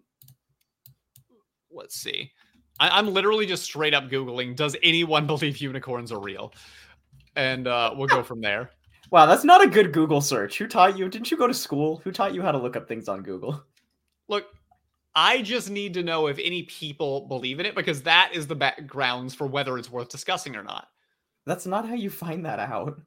let's see. I, am literally just straight up googling. Does anyone believe unicorns are real? And uh, we'll go from there. Wow, that's not a good Google search. Who taught you? Didn't you go to school? Who taught you how to look up things on Google? Look, I just need to know if any people believe in it because that is the backgrounds for whether it's worth discussing or not. That's not how you find that out.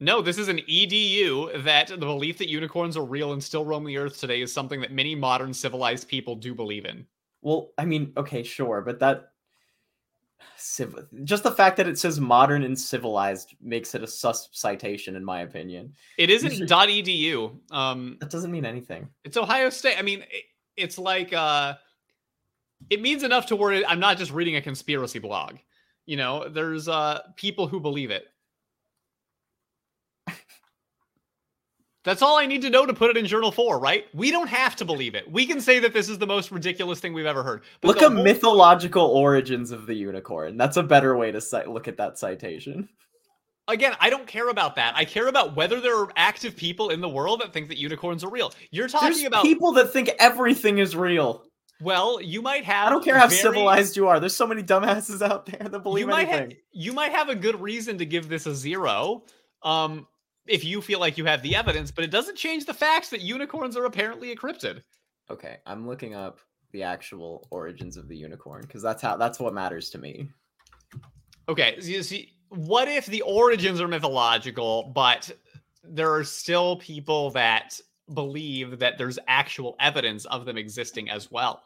No, this is an EDU that the belief that unicorns are real and still roam the earth today is something that many modern civilized people do believe in. Well, I mean, okay, sure, but that civ- just the fact that it says modern and civilized makes it a sus citation in my opinion. It isn't .edu. Um that doesn't mean anything. It's Ohio State. I mean, it, it's like uh it means enough to where I'm not just reading a conspiracy blog. You know, there's uh people who believe it. That's all I need to know to put it in Journal 4, right? We don't have to believe it. We can say that this is the most ridiculous thing we've ever heard. But look at whole... mythological origins of the unicorn. That's a better way to cite, look at that citation. Again, I don't care about that. I care about whether there are active people in the world that think that unicorns are real. You're talking There's about people that think everything is real. Well, you might have. I don't care how very... civilized you are. There's so many dumbasses out there that believe you anything. Might you might have a good reason to give this a zero, um, if you feel like you have the evidence, but it doesn't change the facts that unicorns are apparently a cryptid. Okay, I'm looking up the actual origins of the unicorn because that's how that's what matters to me. Okay, so you see, what if the origins are mythological, but there are still people that believe that there's actual evidence of them existing as well?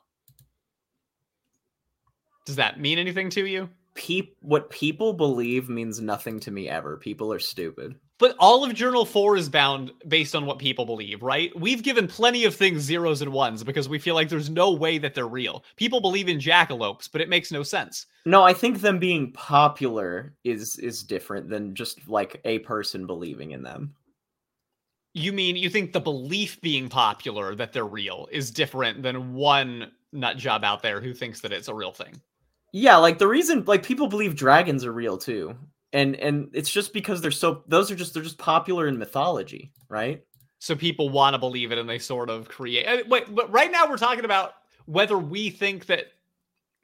Does that mean anything to you? Peop what people believe means nothing to me ever. People are stupid. But all of Journal 4 is bound based on what people believe, right? We've given plenty of things zeros and ones because we feel like there's no way that they're real. People believe in jackalopes, but it makes no sense. No, I think them being popular is is different than just like a person believing in them. You mean you think the belief being popular that they're real is different than one nut job out there who thinks that it's a real thing? Yeah, like the reason like people believe dragons are real too. And and it's just because they're so those are just they're just popular in mythology, right? So people want to believe it and they sort of create wait, but right now we're talking about whether we think that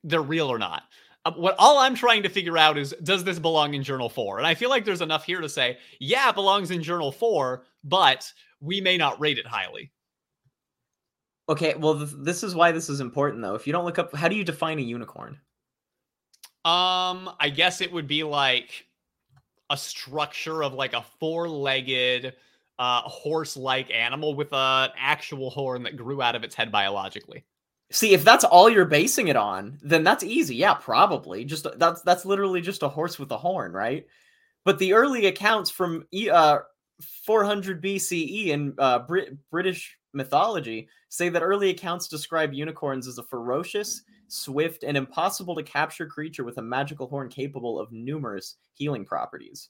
they're real or not. Uh, what all I'm trying to figure out is does this belong in journal 4? And I feel like there's enough here to say, yeah, it belongs in journal 4, but we may not rate it highly. Okay, well th- this is why this is important though. If you don't look up how do you define a unicorn? Um, I guess it would be like a structure of like a four-legged uh horse-like animal with an actual horn that grew out of its head biologically. See, if that's all you're basing it on, then that's easy. Yeah, probably. Just that's that's literally just a horse with a horn, right? But the early accounts from uh 400 BCE in uh, Brit- British mythology say that early accounts describe unicorns as a ferocious, swift, and impossible to capture creature with a magical horn capable of numerous healing properties.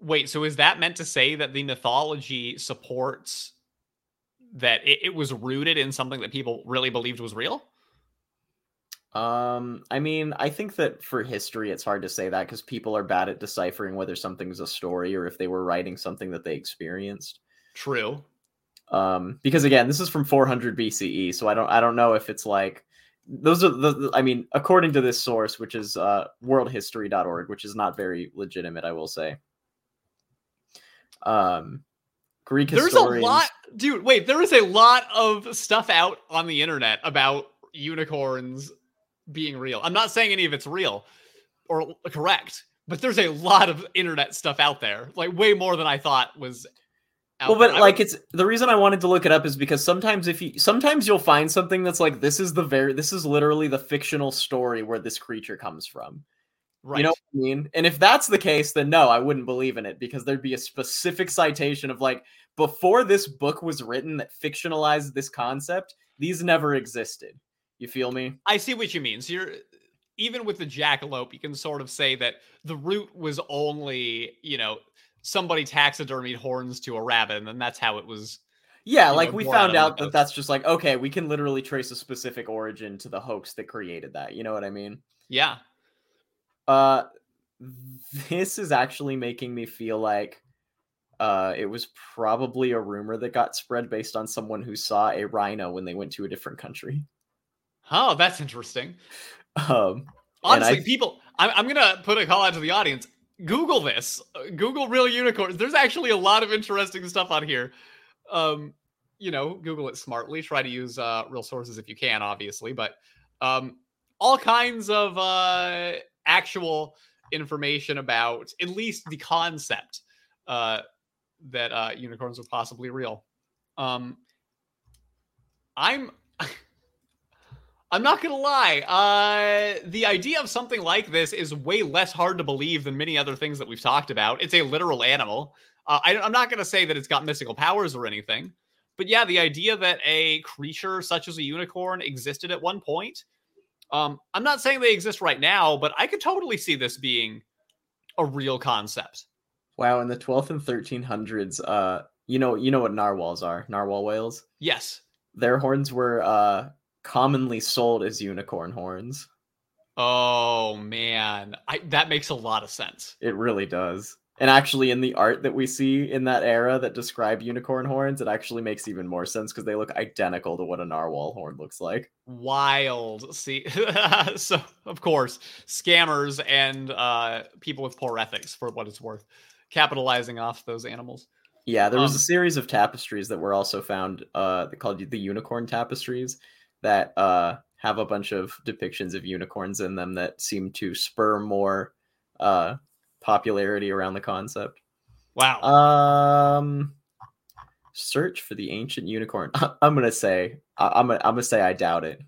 Wait, so is that meant to say that the mythology supports that it, it was rooted in something that people really believed was real? Um, I mean, I think that for history, it's hard to say that because people are bad at deciphering whether something's a story or if they were writing something that they experienced. True. Um, because again, this is from 400 BCE, so I don't, I don't know if it's like those are the, I mean, according to this source, which is uh, worldhistory.org, which is not very legitimate, I will say. Um, Greek There's historians. a lot, dude. Wait, there is a lot of stuff out on the internet about unicorns being real. I'm not saying any of it's real or correct, but there's a lot of internet stuff out there, like way more than I thought was. Well, but. Like would- it's the reason I wanted to look it up is because sometimes if you sometimes you'll find something that's like this is the very this is literally the fictional story where this creature comes from. right. You know what I mean? And if that's the case, then no, I wouldn't believe in it because there'd be a specific citation of like before this book was written that fictionalized this concept, these never existed. You feel me? I see what you mean. So you're even with the jackalope, you can sort of say that the root was only, you know, somebody taxidermied horns to a rabbit, and then that's how it was. Yeah, like know, we out found out that that's just like okay, we can literally trace a specific origin to the hoax that created that. You know what I mean? Yeah. Uh this is actually making me feel like uh it was probably a rumor that got spread based on someone who saw a rhino when they went to a different country. Oh, that's interesting. Um And I- Honestly, people, I'm, I'm gonna put a call out to the audience. Google this. Uh, Google real unicorns. There's actually a lot of interesting stuff on here. Um, you know, Google it smartly. Try to use uh, real sources if you can, obviously, but um, all kinds of uh, actual information about at least the concept uh, that uh, unicorns are possibly real. Um, I'm I'm not gonna lie. Uh, the idea of something like this is way less hard to believe than many other things that we've talked about. It's a literal animal. Uh, I, I'm not gonna say that it's got mystical powers or anything, but yeah, the idea that a creature such as a unicorn existed at one point. Um, I'm not saying they exist right now, but I could totally see this being a real concept. wow, in the 12th and 1300s, uh you know you know what narwhals are? Narwhal whales? Yes. Their horns were uh commonly sold as unicorn horns. Oh man, I, that makes a lot of sense. It really does. And actually, in the art that we see in that era that describe unicorn horns, it actually makes even more sense because they look identical to what a narwhal horn looks like. Wild. See, so of course, scammers and uh, people with poor ethics, for what it's worth, capitalizing off those animals. Yeah, there was Um, a series of tapestries that were also found uh called the unicorn tapestries that uh have a bunch of depictions of unicorns in them that seem to spur more uh popularity around the concept. Wow. Um search for the ancient unicorn. I'm going to say I- I'm gonna, I'm going to say I doubt it.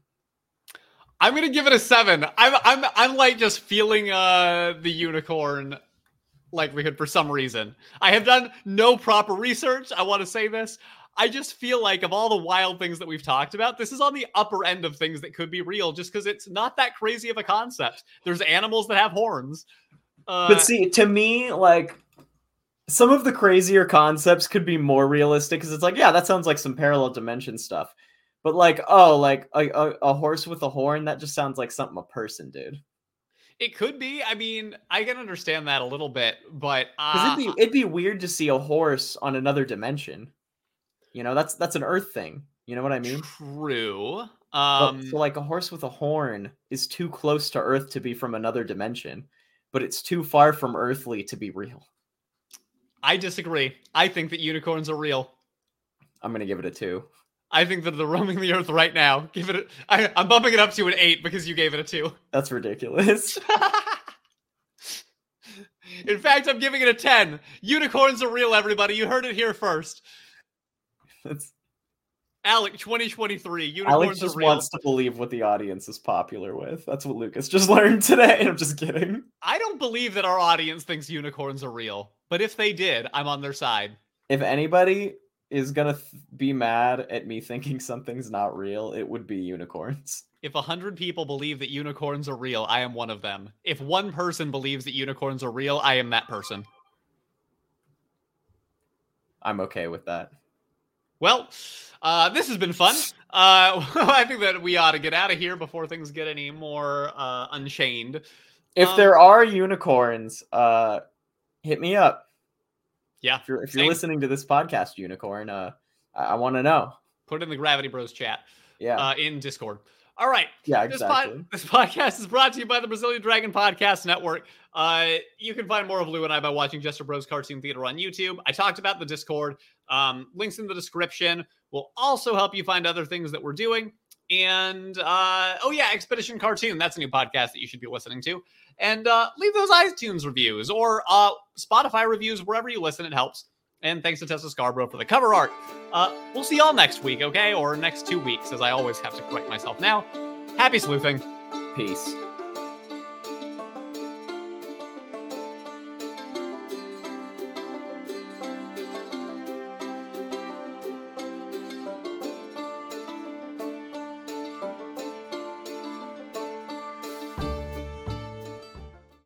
I'm gonna give it a seven. I'm I'm I'm like just feeling uh the unicorn likelihood for some reason. I have done no proper research. I want to say this. I just feel like of all the wild things that we've talked about, this is on the upper end of things that could be real, just because it's not that crazy of a concept. There's animals that have horns. Uh, but see, to me, like some of the crazier concepts could be more realistic because it's like, yeah, that sounds like some parallel dimension stuff. But like, oh, like a, a, a horse with a horn, that just sounds like something a person did. It could be. I mean, I can understand that a little bit, but uh, it'd be it'd be weird to see a horse on another dimension. You know, that's that's an Earth thing. You know what I mean? true. But- Um, so like a horse with a horn is too close to Earth to be from another dimension, but it's too far from earthly to be real. I disagree. I think that unicorns are real. I'm gonna give it a two. I think that they're roaming the earth right now. Give it. A, I, I'm bumping it up to an eight because you gave it a two. That's ridiculous. In fact, I'm giving it a 10. Unicorns are real, everybody. You heard it here first. That's, Alec, 2023. Unicorns Alex just real. wants to believe what the audience is popular with. That's what Lucas just learned today. I'm just kidding. I don't believe that our audience thinks unicorns are real, but if they did, I'm on their side. If anybody is gonna th- be mad at me thinking something's not real, it would be unicorns. If a 100 people believe that unicorns are real, I am one of them. If one person believes that unicorns are real, I am that person. I'm okay with that. Well, uh, this has been fun. Uh, I think that we ought to get out of here before things get any more uh, unchained. If Um, there are unicorns, uh, hit me up. Yeah, If you're if you're listening to this podcast, unicorn, uh, I, I want to know. put it in the Gravity Bros chat Yeah, uh, in Discord. All right. yeah, This, exactly. pod, this podcast is brought to you by the Brazilian Dragon Podcast Network. Uh, you can find more of Lou and I by watching Jester Bros Cartoon Theater on YouTube. I talked about the Discord. Um, links in the description will also help you find other things that we're doing. And uh, oh yeah, Expedition Cartoon. That's a new podcast that you should be listening to. And uh, leave those iTunes reviews or uh, Spotify reviews wherever you listen. It helps. And thanks to Tessa Scarbrough for the cover art. Uh, we'll see y'all next week, okay? Or next two weeks, as I always have to correct myself now. Happy sleuthing. Peace.